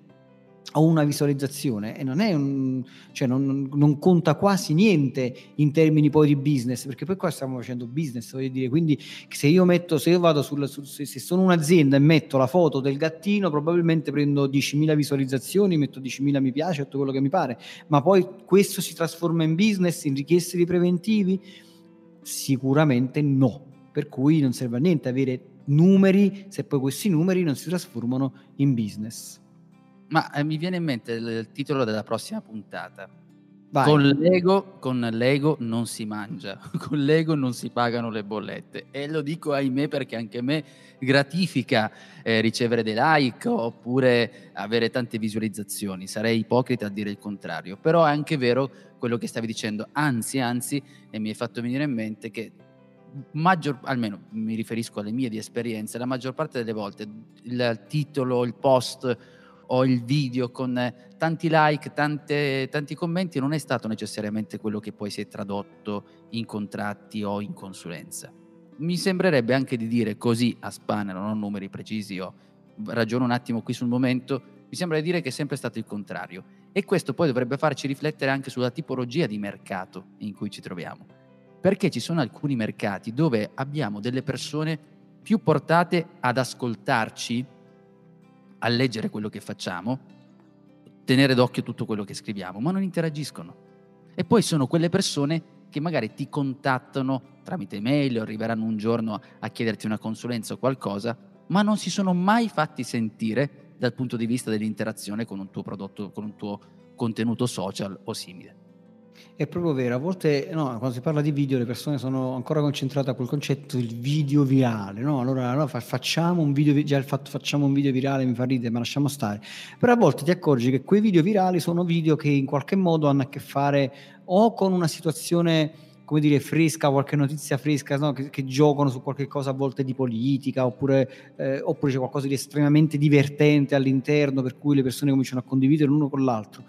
o una visualizzazione e non, è un, cioè non, non, conta quasi niente in termini poi di business perché poi qua stiamo facendo business voglio dire quindi se io metto se io vado sul, su, se, se sono un'azienda e metto la foto del gattino probabilmente prendo 10.000 visualizzazioni metto 10.000 mi piace tutto quello che mi pare ma poi questo si trasforma in business in richieste di preventivi? Sicuramente no per cui non serve a niente avere numeri se poi questi numeri non si trasformano in business ma eh, mi viene in mente il, il titolo della prossima puntata. Con l'ego, con l'ego, non si mangia, con l'ego non si pagano le bollette. E lo dico ahimè perché anche a me gratifica eh, ricevere dei like oppure avere tante visualizzazioni. Sarei ipocrita a dire il contrario. Però è anche vero quello che stavi dicendo. Anzi, anzi, e mi hai fatto venire in mente che maggior, almeno mi riferisco alle mie di esperienze, la maggior parte delle volte il titolo, il post o il video con tanti like, tante, tanti commenti non è stato necessariamente quello che poi si è tradotto in contratti o in consulenza. Mi sembrerebbe anche di dire così a spanne, non ho numeri precisi, io ragiono un attimo qui sul momento, mi sembra di dire che è sempre stato il contrario. E questo poi dovrebbe farci riflettere anche sulla tipologia di mercato in cui ci troviamo. Perché ci sono alcuni mercati dove abbiamo delle persone più portate ad ascoltarci, a leggere quello che facciamo, tenere d'occhio tutto quello che scriviamo, ma non interagiscono. E poi sono quelle persone che magari ti contattano tramite mail o arriveranno un giorno a chiederti una consulenza o qualcosa, ma non si sono mai fatti sentire dal punto di vista dell'interazione con un tuo prodotto, con un tuo contenuto social o simile. È proprio vero, a volte no, quando si parla di video le persone sono ancora concentrate a quel concetto del video virale, no? Allora, allora facciamo un video, già il fatto facciamo un video virale mi fa ridere, ma lasciamo stare. Però a volte ti accorgi che quei video virali sono video che in qualche modo hanno a che fare o con una situazione come dire, fresca, qualche notizia fresca, no? che, che, giocano su qualche cosa a volte di politica, oppure, eh, oppure c'è qualcosa di estremamente divertente all'interno, per cui le persone cominciano a condividere l'uno con l'altro.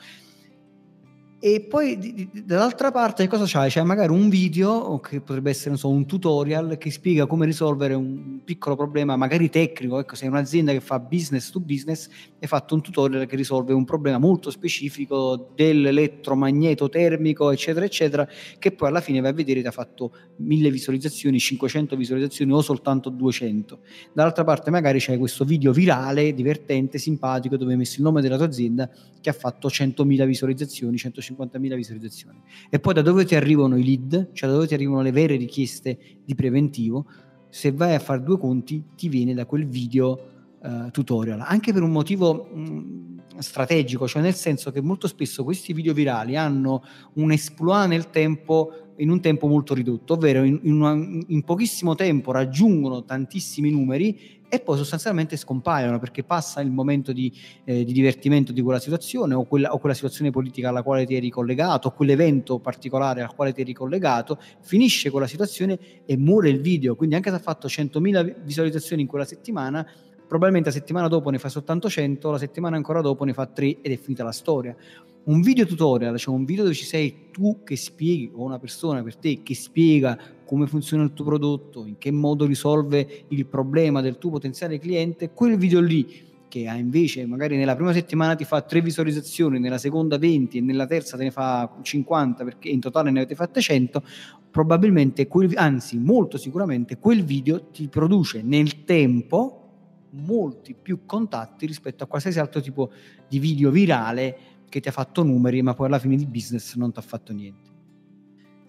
E poi di, di, dall'altra parte cosa c'hai? C'è magari un video che potrebbe essere so, un tutorial che spiega come risolvere un piccolo problema, magari tecnico. Ecco, sei un'azienda che fa business to business, hai fatto un tutorial che risolve un problema molto specifico dell'elettromagneto termico, eccetera, eccetera, che poi alla fine vai a vedere ti ha fatto 1000 visualizzazioni, 500 visualizzazioni o soltanto 200. Dall'altra parte magari c'è questo video virale, divertente, simpatico, dove hai messo il nome della tua azienda che ha fatto 100.000 visualizzazioni, 150 150.000 visualizzazioni. E poi da dove ti arrivano i lead, cioè da dove ti arrivano le vere richieste di preventivo, se vai a fare due conti ti viene da quel video uh, tutorial, anche per un motivo mh, strategico, cioè nel senso che molto spesso questi video virali hanno un esploit nel tempo in un tempo molto ridotto, ovvero in, in, una, in pochissimo tempo raggiungono tantissimi numeri e poi sostanzialmente scompaiono perché passa il momento di, eh, di divertimento di quella situazione o quella, o quella, situazione politica alla quale ti eri collegato o quell'evento particolare al quale ti eri collegato, finisce quella situazione e muore il video. Quindi anche se ha fatto 100.000 visualizzazioni in quella settimana, probabilmente la settimana dopo ne fa soltanto 100, la settimana ancora dopo ne fa 3 ed è finita la storia. Un video tutorial, cioè un video dove ci sei tu che spieghi o una persona per te che spiega come funziona il tuo prodotto, in che modo risolve il problema del tuo potenziale cliente, quel video lì che ha invece magari nella prima settimana ti fa 3 visualizzazioni, nella seconda 20 e nella terza te ne fa 50 perché in totale ne avete fatte 100, probabilmente, quel, anzi molto sicuramente, quel video ti produce nel tempo molti più contatti rispetto a qualsiasi altro tipo di video virale che ti ha fatto numeri ma poi alla fine di business non ti ha fatto niente.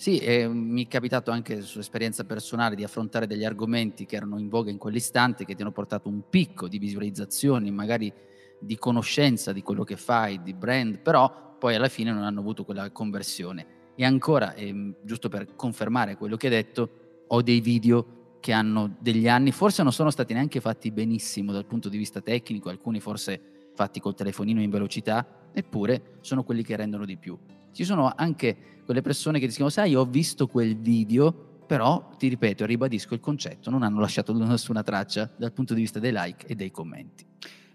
Sì, e mi è capitato anche su esperienza personale di affrontare degli argomenti che erano in voga in quell'istante, che ti hanno portato un picco di visualizzazioni, magari di conoscenza di quello che fai, di brand, però poi alla fine non hanno avuto quella conversione. E ancora, ehm, giusto per confermare quello che hai detto, ho dei video che hanno degli anni, forse non sono stati neanche fatti benissimo dal punto di vista tecnico, alcuni forse fatti col telefonino in velocità, eppure sono quelli che rendono di più. Ci sono anche quelle persone che dicono, sai, ho visto quel video, però ti ripeto e ribadisco il concetto, non hanno lasciato nessuna traccia dal punto di vista dei like e dei commenti.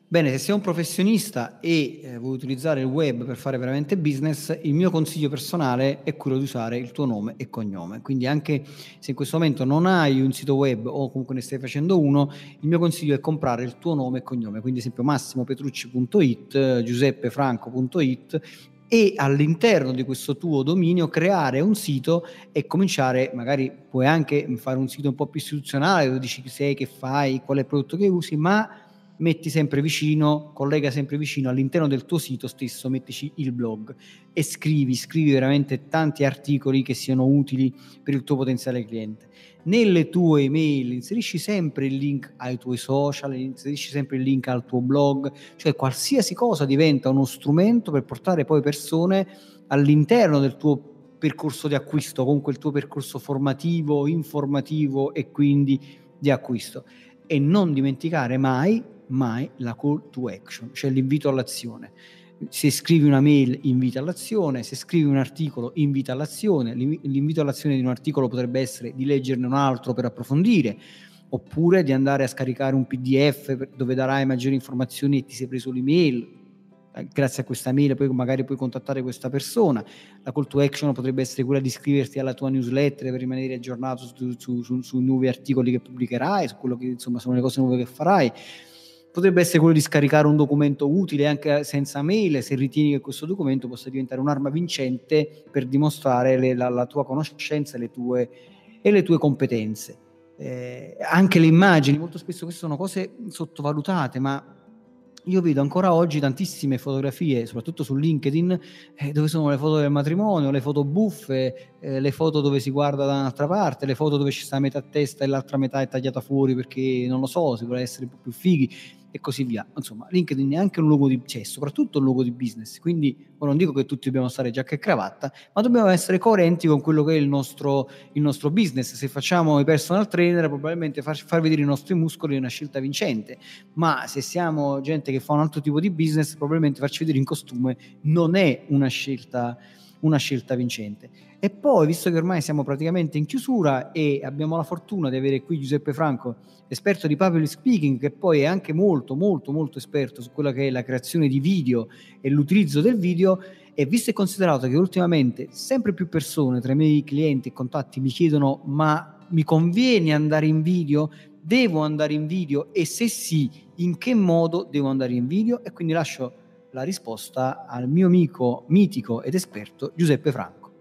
Bene, se sei un professionista e eh, vuoi utilizzare il web per fare veramente business, il mio consiglio personale è quello di usare il tuo nome e cognome. Quindi anche se in questo momento non hai un sito web o comunque ne stai facendo uno, il mio consiglio è comprare il tuo nome e cognome. Quindi ad esempio massimopetrucci.it, giuseppefranco.it e all'interno di questo tuo dominio creare un sito e cominciare, magari puoi anche fare un sito un po' più istituzionale dove dici chi sei, che fai, qual è il prodotto che usi, ma metti sempre vicino, collega sempre vicino all'interno del tuo sito stesso, mettici il blog e scrivi, scrivi veramente tanti articoli che siano utili per il tuo potenziale cliente nelle tue email inserisci sempre il link ai tuoi social, inserisci sempre il link al tuo blog, cioè qualsiasi cosa diventa uno strumento per portare poi persone all'interno del tuo percorso di acquisto, comunque il tuo percorso formativo, informativo e quindi di acquisto. E non dimenticare mai, mai la call to action, cioè l'invito all'azione se scrivi una mail invita all'azione, se scrivi un articolo invita all'azione, l'invito all'azione di un articolo potrebbe essere di leggerne un altro per approfondire, oppure di andare a scaricare un PDF dove darai maggiori informazioni e ti sei preso l'email, eh, grazie a questa mail poi magari puoi contattare questa persona. La call to action potrebbe essere quella di iscriverti alla tua newsletter per rimanere aggiornato su, su, su, su nuovi articoli che pubblicherai, su quello che insomma sono le cose nuove che farai potrebbe essere quello di scaricare un documento utile anche senza mail se ritieni che questo documento possa diventare un'arma vincente per dimostrare le, la, la, tua conoscenza le tue, e le tue competenze. Eh, anche le immagini, molto spesso queste sono cose sottovalutate, ma io vedo ancora oggi tantissime fotografie, soprattutto su LinkedIn, eh, dove sono le foto del matrimonio, le foto buffe, eh, le foto dove si guarda da un'altra parte, le foto dove ci sta metà testa e l'altra metà è tagliata fuori perché non lo so, si vuole essere un po' più fighi e così via. Insomma, LinkedIn è anche un luogo di, cioè, soprattutto un luogo di business, quindi non dico che tutti dobbiamo stare giacca e cravatta, ma dobbiamo essere coerenti con quello che è il nostro, il nostro business. Se facciamo i personal trainer, probabilmente far, far vedere i nostri muscoli è una scelta vincente, ma se siamo gente che fa un altro tipo di business, probabilmente farci vedere in costume non è una scelta, una scelta vincente. E poi, visto che ormai siamo praticamente in chiusura e abbiamo la fortuna di avere qui Giuseppe Franco, esperto di public speaking, che poi è anche molto, molto, molto esperto su quella che è la creazione di video e l'utilizzo del video, e visto e considerato che ultimamente sempre più persone tra i miei clienti e contatti mi chiedono ma mi conviene andare in video? Devo andare in video? E se sì, in che modo devo andare in video? E quindi lascio la risposta al mio amico mitico ed esperto Giuseppe Franco.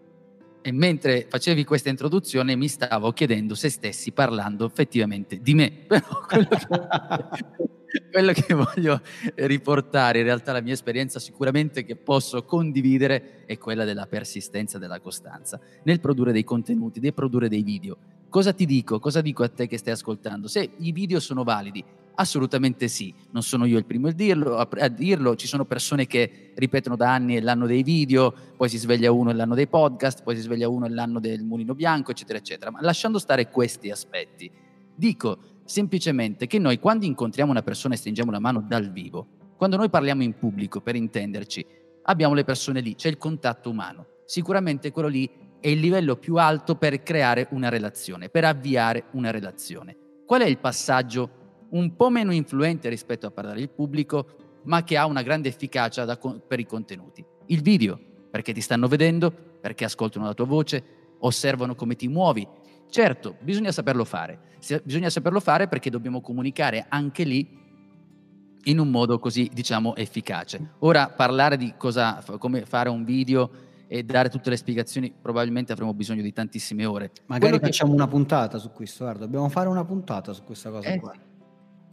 E mentre facevi questa introduzione mi stavo chiedendo se stessi parlando effettivamente di me. Però quello che, quello che voglio riportare, in realtà la mia esperienza sicuramente che posso condividere è quella della persistenza, della costanza, nel produrre dei contenuti, nel produrre dei video. Cosa ti dico? Cosa dico a te che stai ascoltando? Se i video sono validi, Assolutamente sì, non sono io il primo a dirlo, a dirlo, ci sono persone che ripetono da anni l'anno dei video, poi si sveglia uno l'anno dei podcast, poi si sveglia uno l'anno del mulino bianco, eccetera, eccetera. Ma lasciando stare questi aspetti, dico semplicemente che noi quando incontriamo una persona e stringiamo la mano dal vivo, quando noi parliamo in pubblico, per intenderci, abbiamo le persone lì, c'è il contatto umano. Sicuramente quello lì è il livello più alto per creare una relazione, per avviare una relazione. Qual è il passaggio un po' meno influente rispetto a parlare al pubblico, ma che ha una grande efficacia da, per i contenuti. Il video, perché ti stanno vedendo, perché ascoltano la tua voce, osservano come ti muovi. Certo, bisogna saperlo fare. Bisogna saperlo fare perché dobbiamo comunicare anche lì in un modo così, diciamo, efficace. Ora, parlare di cosa, come fare un video e dare tutte le spiegazioni, probabilmente avremo bisogno di tantissime ore. Magari Quello facciamo che... una puntata su questo, guarda, dobbiamo fare una puntata su questa cosa eh, qua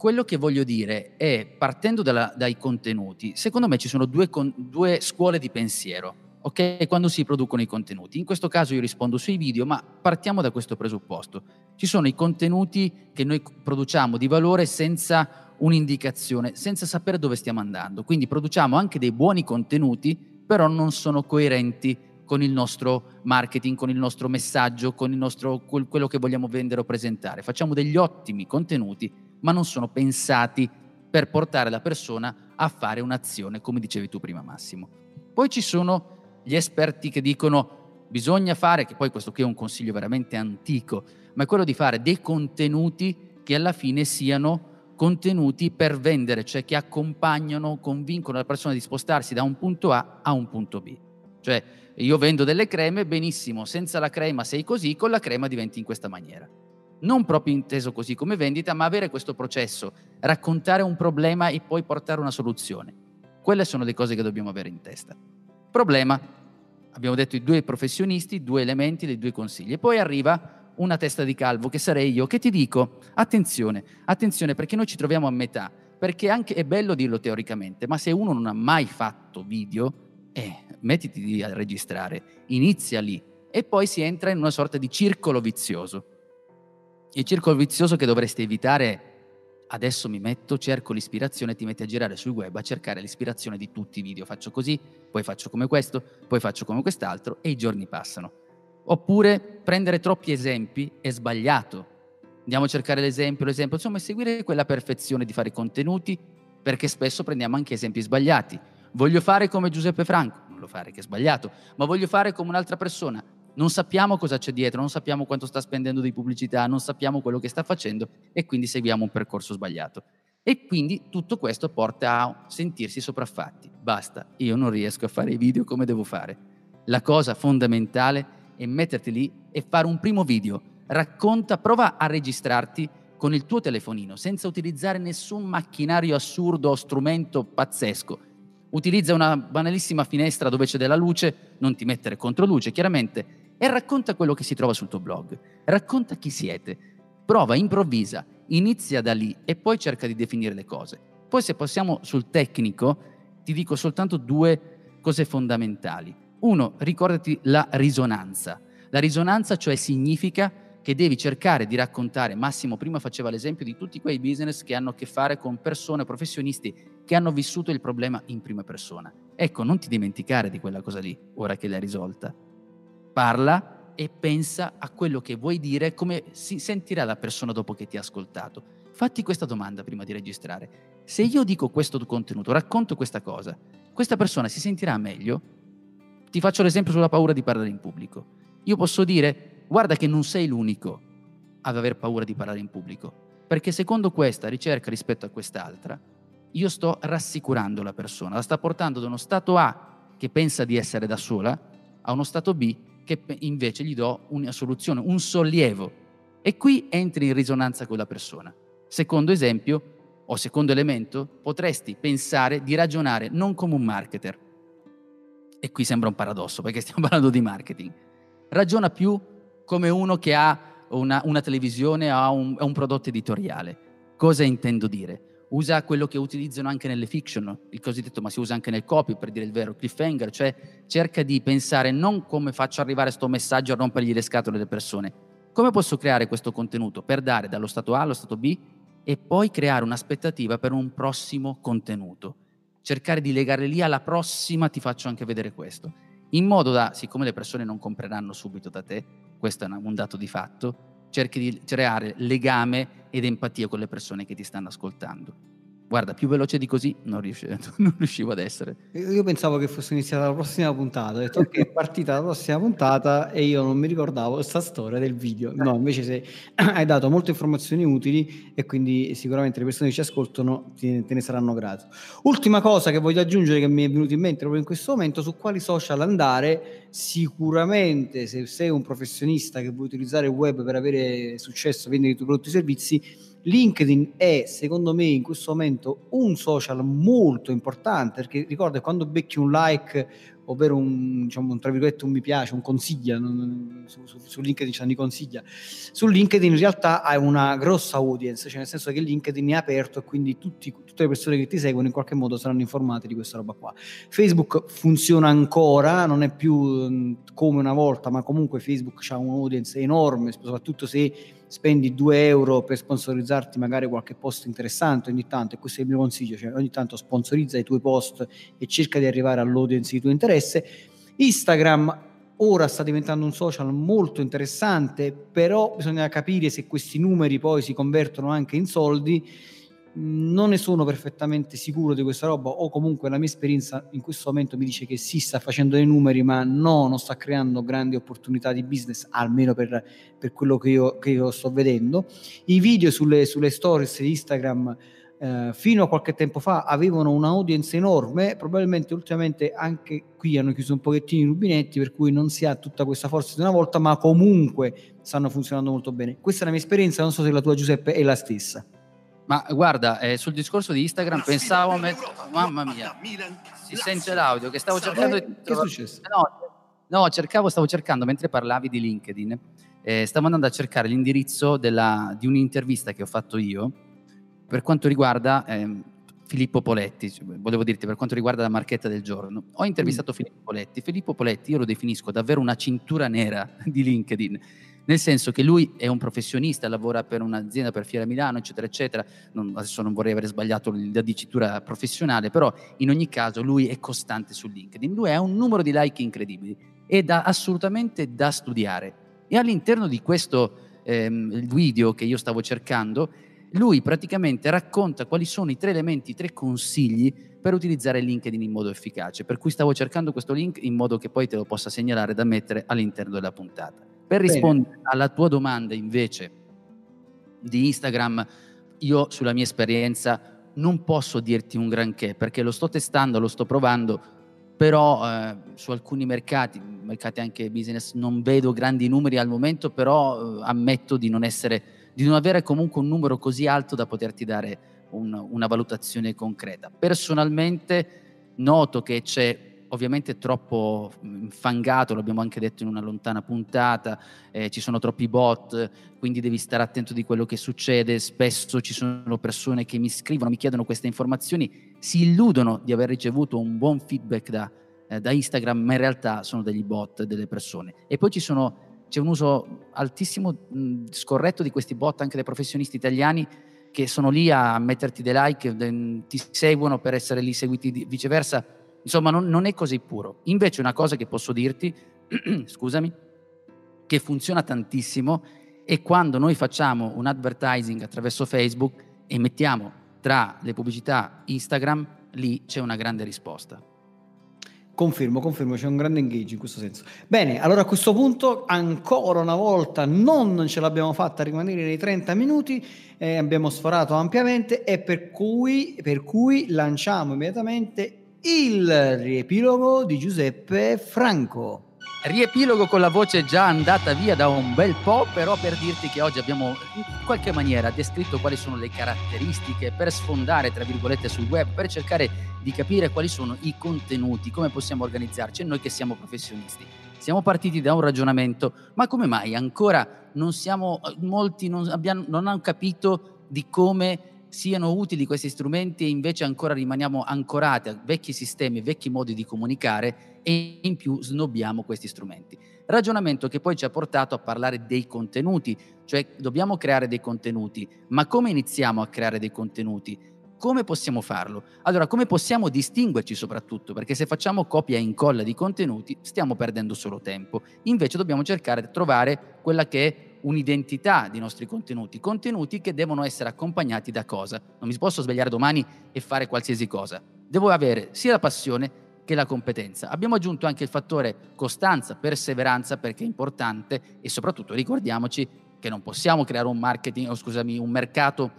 quello che voglio dire è, partendo dalla, dai contenuti, secondo me ci sono due, con, due scuole di pensiero, ok? Quando si producono i contenuti. In questo caso io rispondo sui video, ma partiamo da questo presupposto. Ci sono i contenuti che noi produciamo di valore senza un'indicazione, senza sapere dove stiamo andando. Quindi produciamo anche dei buoni contenuti, però non sono coerenti con il nostro marketing, con il nostro messaggio, con il nostro, quello che vogliamo vendere o presentare. Facciamo degli ottimi contenuti, ma non sono pensati per portare la persona a fare un'azione, come dicevi tu prima Massimo. Poi ci sono gli esperti che dicono bisogna fare, che poi questo qui è un consiglio veramente antico, ma è quello di fare dei contenuti che alla fine siano contenuti per vendere, cioè che accompagnano, convincono la persona di spostarsi da un punto A a un punto B. Cioè io vendo delle creme, benissimo, senza la crema sei così, con la crema diventi in questa maniera non proprio inteso così come vendita, ma avere questo processo, raccontare un problema e poi portare una soluzione. Quelle sono le cose che dobbiamo avere in testa. Problema, abbiamo detto i due professionisti, due elementi, dei due consigli. E poi arriva una testa di calvo, che sarei io, che ti dico, attenzione, attenzione perché noi ci troviamo a metà, perché anche è bello dirlo teoricamente, ma se uno non ha mai fatto video, eh, mettiti a registrare, inizia lì e poi si entra in una sorta di circolo vizioso il circolo vizioso che dovresti evitare adesso mi metto, cerco l'ispirazione, ti metti a girare sul web a cercare l'ispirazione di tutti i video. Faccio così, poi faccio come questo, poi faccio come quest'altro e i giorni passano. Oppure prendere troppi esempi è sbagliato. Andiamo a cercare l'esempio, l'esempio, insomma, seguire quella perfezione di fare contenuti perché spesso prendiamo anche esempi sbagliati. Voglio fare come Giuseppe Franco, non lo fare che è sbagliato, ma voglio fare come un'altra persona, non sappiamo cosa c'è dietro, non sappiamo quanto sta spendendo di pubblicità, non sappiamo quello che sta facendo e quindi seguiamo un percorso sbagliato. E quindi tutto questo porta a sentirsi sopraffatti. Basta, io non riesco a fare i video come devo fare. La cosa fondamentale è metterti lì e fare un primo video. Racconta, prova a registrarti con il tuo telefonino senza utilizzare nessun macchinario assurdo o strumento pazzesco. Utilizza una banalissima finestra dove c'è della luce, non ti mettere contro luce, chiaramente, e racconta quello che si trova sul tuo blog. Racconta chi siete. Prova, improvvisa, inizia da lì e poi cerca di definire le cose. Poi se passiamo sul tecnico, ti dico soltanto due cose fondamentali. Uno, ricordati la risonanza. La risonanza cioè significa che devi cercare di raccontare, Massimo prima faceva l'esempio di tutti quei business che hanno a che fare con persone, professionisti che hanno vissuto il problema in prima persona. Ecco, non ti dimenticare di quella cosa lì, ora che l'hai risolta. Parla e pensa a quello che vuoi dire, come si sentirà la persona dopo che ti ha ascoltato. Fatti questa domanda prima di registrare. Se io dico questo contenuto, racconto questa cosa, questa persona si sentirà meglio? Ti faccio l'esempio sulla paura di parlare in pubblico. Io posso dire, guarda che non sei l'unico ad aver paura di parlare in pubblico, perché secondo questa ricerca rispetto a quest'altra, io sto rassicurando la persona, la sta portando da uno stato A che pensa di essere da sola a uno stato B che invece gli do una soluzione, un sollievo. E qui entri in risonanza con la persona. Secondo esempio, o secondo elemento, potresti pensare di ragionare non come un marketer. E qui sembra un paradosso perché stiamo parlando di marketing. Ragiona più come uno che ha una, una televisione o un, un prodotto editoriale. Cosa intendo dire? Usa quello che utilizzano anche nelle fiction, il cosiddetto, ma si usa anche nel copy per dire il vero, cliffhanger, cioè cerca di pensare non come faccio arrivare questo messaggio a rompergli le scatole alle persone, come posso creare questo contenuto per dare dallo stato A allo stato B e poi creare un'aspettativa per un prossimo contenuto. Cercare di legare lì alla prossima, ti faccio anche vedere questo, in modo da, siccome le persone non compreranno subito da te, questo è un dato di fatto, cerchi di creare legame ed empatia con le persone che ti stanno ascoltando. Guarda, più veloce di così non, riuscivo, non riuscivo ad essere. Io pensavo che fosse iniziata la prossima puntata, ho detto ok, è partita la prossima puntata e io non mi ricordavo questa storia del video. No, invece se hai dato molte informazioni utili e quindi sicuramente le persone che ci ascoltano te, ne saranno grate. Ultima cosa che voglio aggiungere che mi è venuta in mente proprio in questo momento, su quali social andare, sicuramente se sei un professionista che vuoi utilizzare il web per avere successo, vendere i tuoi prodotti e servizi, LinkedIn è secondo me in questo momento un social molto importante perché ricorda quando becchi un like ovvero un, diciamo, un, tra virgolette un mi piace, un consiglia, su, su, su LinkedIn c'hanno i consiglia. Su LinkedIn in realtà hai una grossa audience, cioè nel senso che LinkedIn è aperto e quindi tutti, tutte le persone che ti seguono in qualche modo saranno informate di questa roba qua. Facebook funziona ancora, non è più come una volta, ma comunque Facebook ha un'audience enorme, soprattutto se spendi 2 euro per sponsorizzarti magari qualche post interessante ogni tanto, e questo è il mio consiglio, cioè ogni tanto sponsorizza i tuoi post e cerca di arrivare all'audience di tuo interesse. Instagram ora sta diventando un social molto interessante, però bisogna capire se questi numeri poi si convertono anche in soldi non ne sono perfettamente sicuro di questa roba o comunque la mia esperienza in questo momento mi dice che si sta facendo dei numeri ma no, non sta creando grandi opportunità di business almeno per, per quello che io, che io, sto vedendo. I video sulle, sulle stories di Instagram eh, fino a qualche tempo fa avevano un'audience enorme probabilmente ultimamente anche qui hanno chiuso un pochettino i rubinetti per cui non si ha tutta questa forza di una volta ma comunque stanno funzionando molto bene. Questa è la mia esperienza non so se la tua Giuseppe è la stessa ma guarda, eh, sul discorso di Instagram pensavo, me... mamma mia, si sente l'audio che stavo cercando di... Che è successo? No, no, cercavo, stavo cercando, mentre parlavi di LinkedIn, eh, stavo andando a cercare l'indirizzo della, di un'intervista che ho fatto io per quanto riguarda eh, Filippo Poletti, cioè, volevo dirti per quanto riguarda la marchetta del giorno. Ho intervistato mm. Filippo Poletti. Filippo Poletti io lo definisco davvero una cintura nera di LinkedIn nel senso che lui è un professionista, lavora per un'azienda per Fiera Milano, eccetera, eccetera. Non, adesso non vorrei aver sbagliato la dicitura professionale, però in ogni caso lui è costante su LinkedIn. Lui ha un numero di like incredibili ed ha assolutamente da studiare. E all'interno di questo ehm, video che io stavo cercando, lui praticamente racconta quali sono i tre elementi, i tre consigli per utilizzare LinkedIn in modo efficace. Per cui stavo cercando questo link in modo che poi te lo possa segnalare da mettere all'interno della puntata. Per rispondere Bene. alla tua domanda invece di Instagram, io sulla mia esperienza non posso dirti un granché perché lo sto testando, lo sto provando, però eh, su alcuni mercati, mercati anche business, non vedo grandi numeri al momento, però eh, ammetto di non, essere, di non avere comunque un numero così alto da poterti dare un, una valutazione concreta. Personalmente noto che c'è ovviamente troppo infangato, l'abbiamo anche detto in una lontana puntata, eh, ci sono troppi bot, quindi devi stare attento di quello che succede, spesso ci sono persone che mi scrivono, mi chiedono queste informazioni, si illudono di aver ricevuto un buon feedback da, eh, da Instagram, ma in realtà sono degli bot, delle persone. E poi sono, c'è un uso altissimo, mh, scorretto di questi bot anche dai professionisti italiani che sono lì a metterti dei like, ti seguono per essere lì seguiti viceversa Insomma, non, non è così puro. Invece una cosa che posso dirti, scusami, che funziona tantissimo è quando noi facciamo un advertising attraverso Facebook e mettiamo tra le pubblicità Instagram, lì c'è una grande risposta. Confermo, confermo, c'è un grande engage in questo senso. Bene, allora a questo punto ancora una volta non ce l'abbiamo fatta rimanere nei 30 minuti, eh, abbiamo sforato ampiamente e per cui, per cui lanciamo immediatamente il riepilogo di Giuseppe Franco. Riepilogo con la voce già andata via da un bel po', però per dirti che oggi abbiamo in qualche maniera descritto quali sono le caratteristiche per sfondare, tra virgolette, sul web, per cercare di capire quali sono i contenuti, come possiamo organizzarci, noi che siamo professionisti. Siamo partiti da un ragionamento, ma come mai ancora non siamo, molti non, abbiamo, non hanno capito di come siano utili questi strumenti e invece ancora rimaniamo ancorati a vecchi sistemi, vecchi modi di comunicare e in più snobbiamo questi strumenti. Ragionamento che poi ci ha portato a parlare dei contenuti, cioè dobbiamo creare dei contenuti, ma come iniziamo a creare dei contenuti? Come possiamo farlo? Allora, come possiamo distinguerci soprattutto? Perché se facciamo copia e incolla di contenuti stiamo perdendo solo tempo. Invece dobbiamo cercare di trovare quella che è un'identità dei nostri contenuti, contenuti che devono essere accompagnati da cosa? Non mi posso svegliare domani e fare qualsiasi cosa. Devo avere sia la passione che la competenza. Abbiamo aggiunto anche il fattore costanza, perseveranza perché è importante e soprattutto ricordiamoci che non possiamo creare un marketing, o scusami, un mercato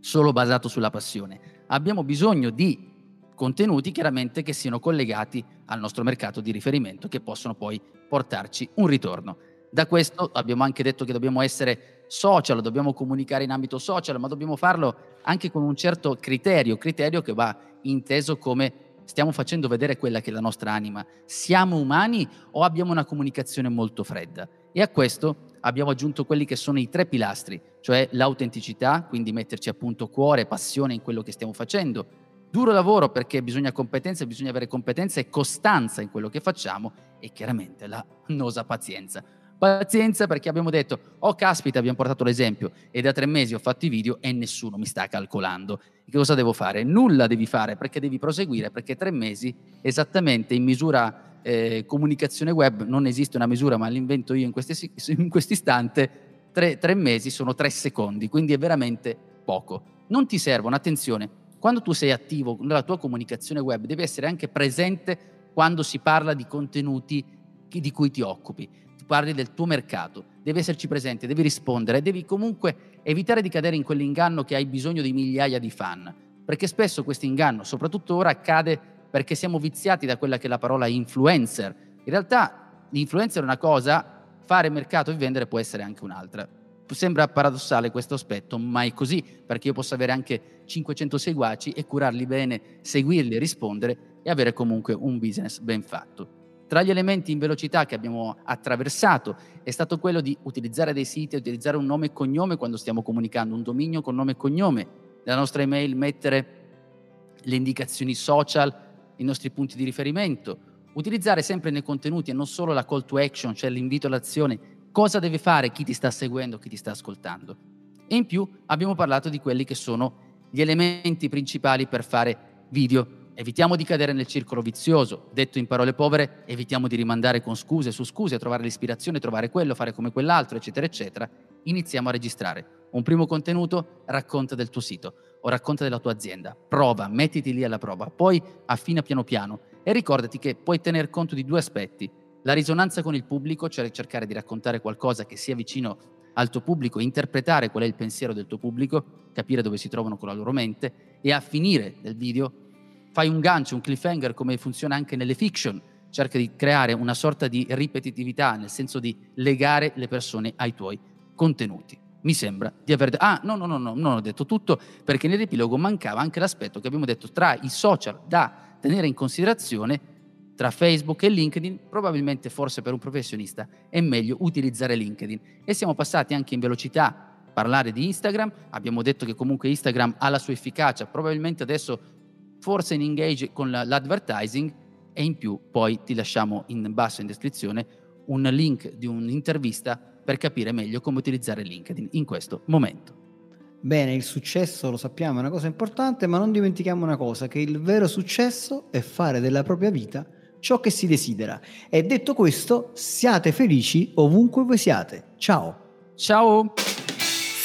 solo basato sulla passione. Abbiamo bisogno di contenuti chiaramente che siano collegati al nostro mercato di riferimento che possono poi portarci un ritorno. Da questo abbiamo anche detto che dobbiamo essere social, dobbiamo comunicare in ambito social, ma dobbiamo farlo anche con un certo criterio, criterio che va inteso come stiamo facendo vedere quella che è la nostra anima. Siamo umani o abbiamo una comunicazione molto fredda? E a questo abbiamo aggiunto quelli che sono i tre pilastri, cioè l'autenticità, quindi metterci appunto cuore e passione in quello che stiamo facendo, duro lavoro perché bisogna competenza, bisogna avere competenza e costanza in quello che facciamo e chiaramente la nosa pazienza. Pazienza perché abbiamo detto, oh caspita, abbiamo portato l'esempio e da tre mesi ho fatto i video e nessuno mi sta calcolando. che cosa devo fare? Nulla devi fare perché devi proseguire, perché tre mesi esattamente in misura eh, comunicazione web non esiste una misura, ma l'invento io in, questo istante, tre, tre mesi sono tre secondi, quindi è veramente poco. Non ti servono, attenzione, quando tu sei attivo nella tua comunicazione web devi essere anche presente quando si parla di contenuti di cui ti occupi parli del tuo mercato, devi esserci presente, devi rispondere, devi comunque evitare di cadere in quell'inganno che hai bisogno di migliaia di fan, perché spesso questo inganno, soprattutto ora, accade perché siamo viziati da quella che è la parola influencer. In realtà l'influencer è una cosa, fare mercato e vendere può essere anche un'altra. Sembra paradossale questo aspetto, ma è così, perché io posso avere anche 500 seguaci e curarli bene, seguirli, rispondere e avere comunque un business ben fatto. Tra gli elementi in velocità che abbiamo attraversato è stato quello di utilizzare dei siti, utilizzare un nome e cognome quando stiamo comunicando, un dominio con nome e cognome, nella nostra email mettere le indicazioni social, i nostri punti di riferimento, utilizzare sempre nei contenuti e non solo la call to action, cioè l'invito all'azione, cosa deve fare chi ti sta seguendo, chi ti sta ascoltando. E in più abbiamo parlato di quelli che sono gli elementi principali per fare video Evitiamo di cadere nel circolo vizioso, detto in parole povere, evitiamo di rimandare con scuse su scuse, trovare l'ispirazione, trovare quello, fare come quell'altro, eccetera, eccetera. Iniziamo a registrare. Un primo contenuto, racconta del tuo sito o racconta della tua azienda. Prova, mettiti lì alla prova, poi affina piano piano e ricordati che puoi tener conto di due aspetti. La risonanza con il pubblico, cioè cercare di raccontare qualcosa che sia vicino al tuo pubblico, interpretare qual è il pensiero del tuo pubblico, capire dove si trovano con la loro mente e a finire del video fai un gancio, un cliffhanger come funziona anche nelle fiction, cerca di creare una sorta di ripetitività, nel senso di legare le persone ai tuoi contenuti. Mi sembra di aver detto, ah no, no, no, no, non ho detto tutto, perché nell'epilogo mancava anche l'aspetto che abbiamo detto tra i social da tenere in considerazione, tra Facebook e LinkedIn, probabilmente forse per un professionista è meglio utilizzare LinkedIn. E siamo passati anche in velocità a parlare di Instagram, abbiamo detto che comunque Instagram ha la sua efficacia, probabilmente adesso forse in engage con l'advertising e in più poi ti lasciamo in basso in descrizione un link di un'intervista per capire meglio come utilizzare LinkedIn in questo momento. Bene, il successo lo sappiamo è una cosa importante, ma non dimentichiamo una cosa, che il vero successo è fare della propria vita ciò che si desidera. E detto questo, siate felici ovunque voi siate. Ciao! Ciao!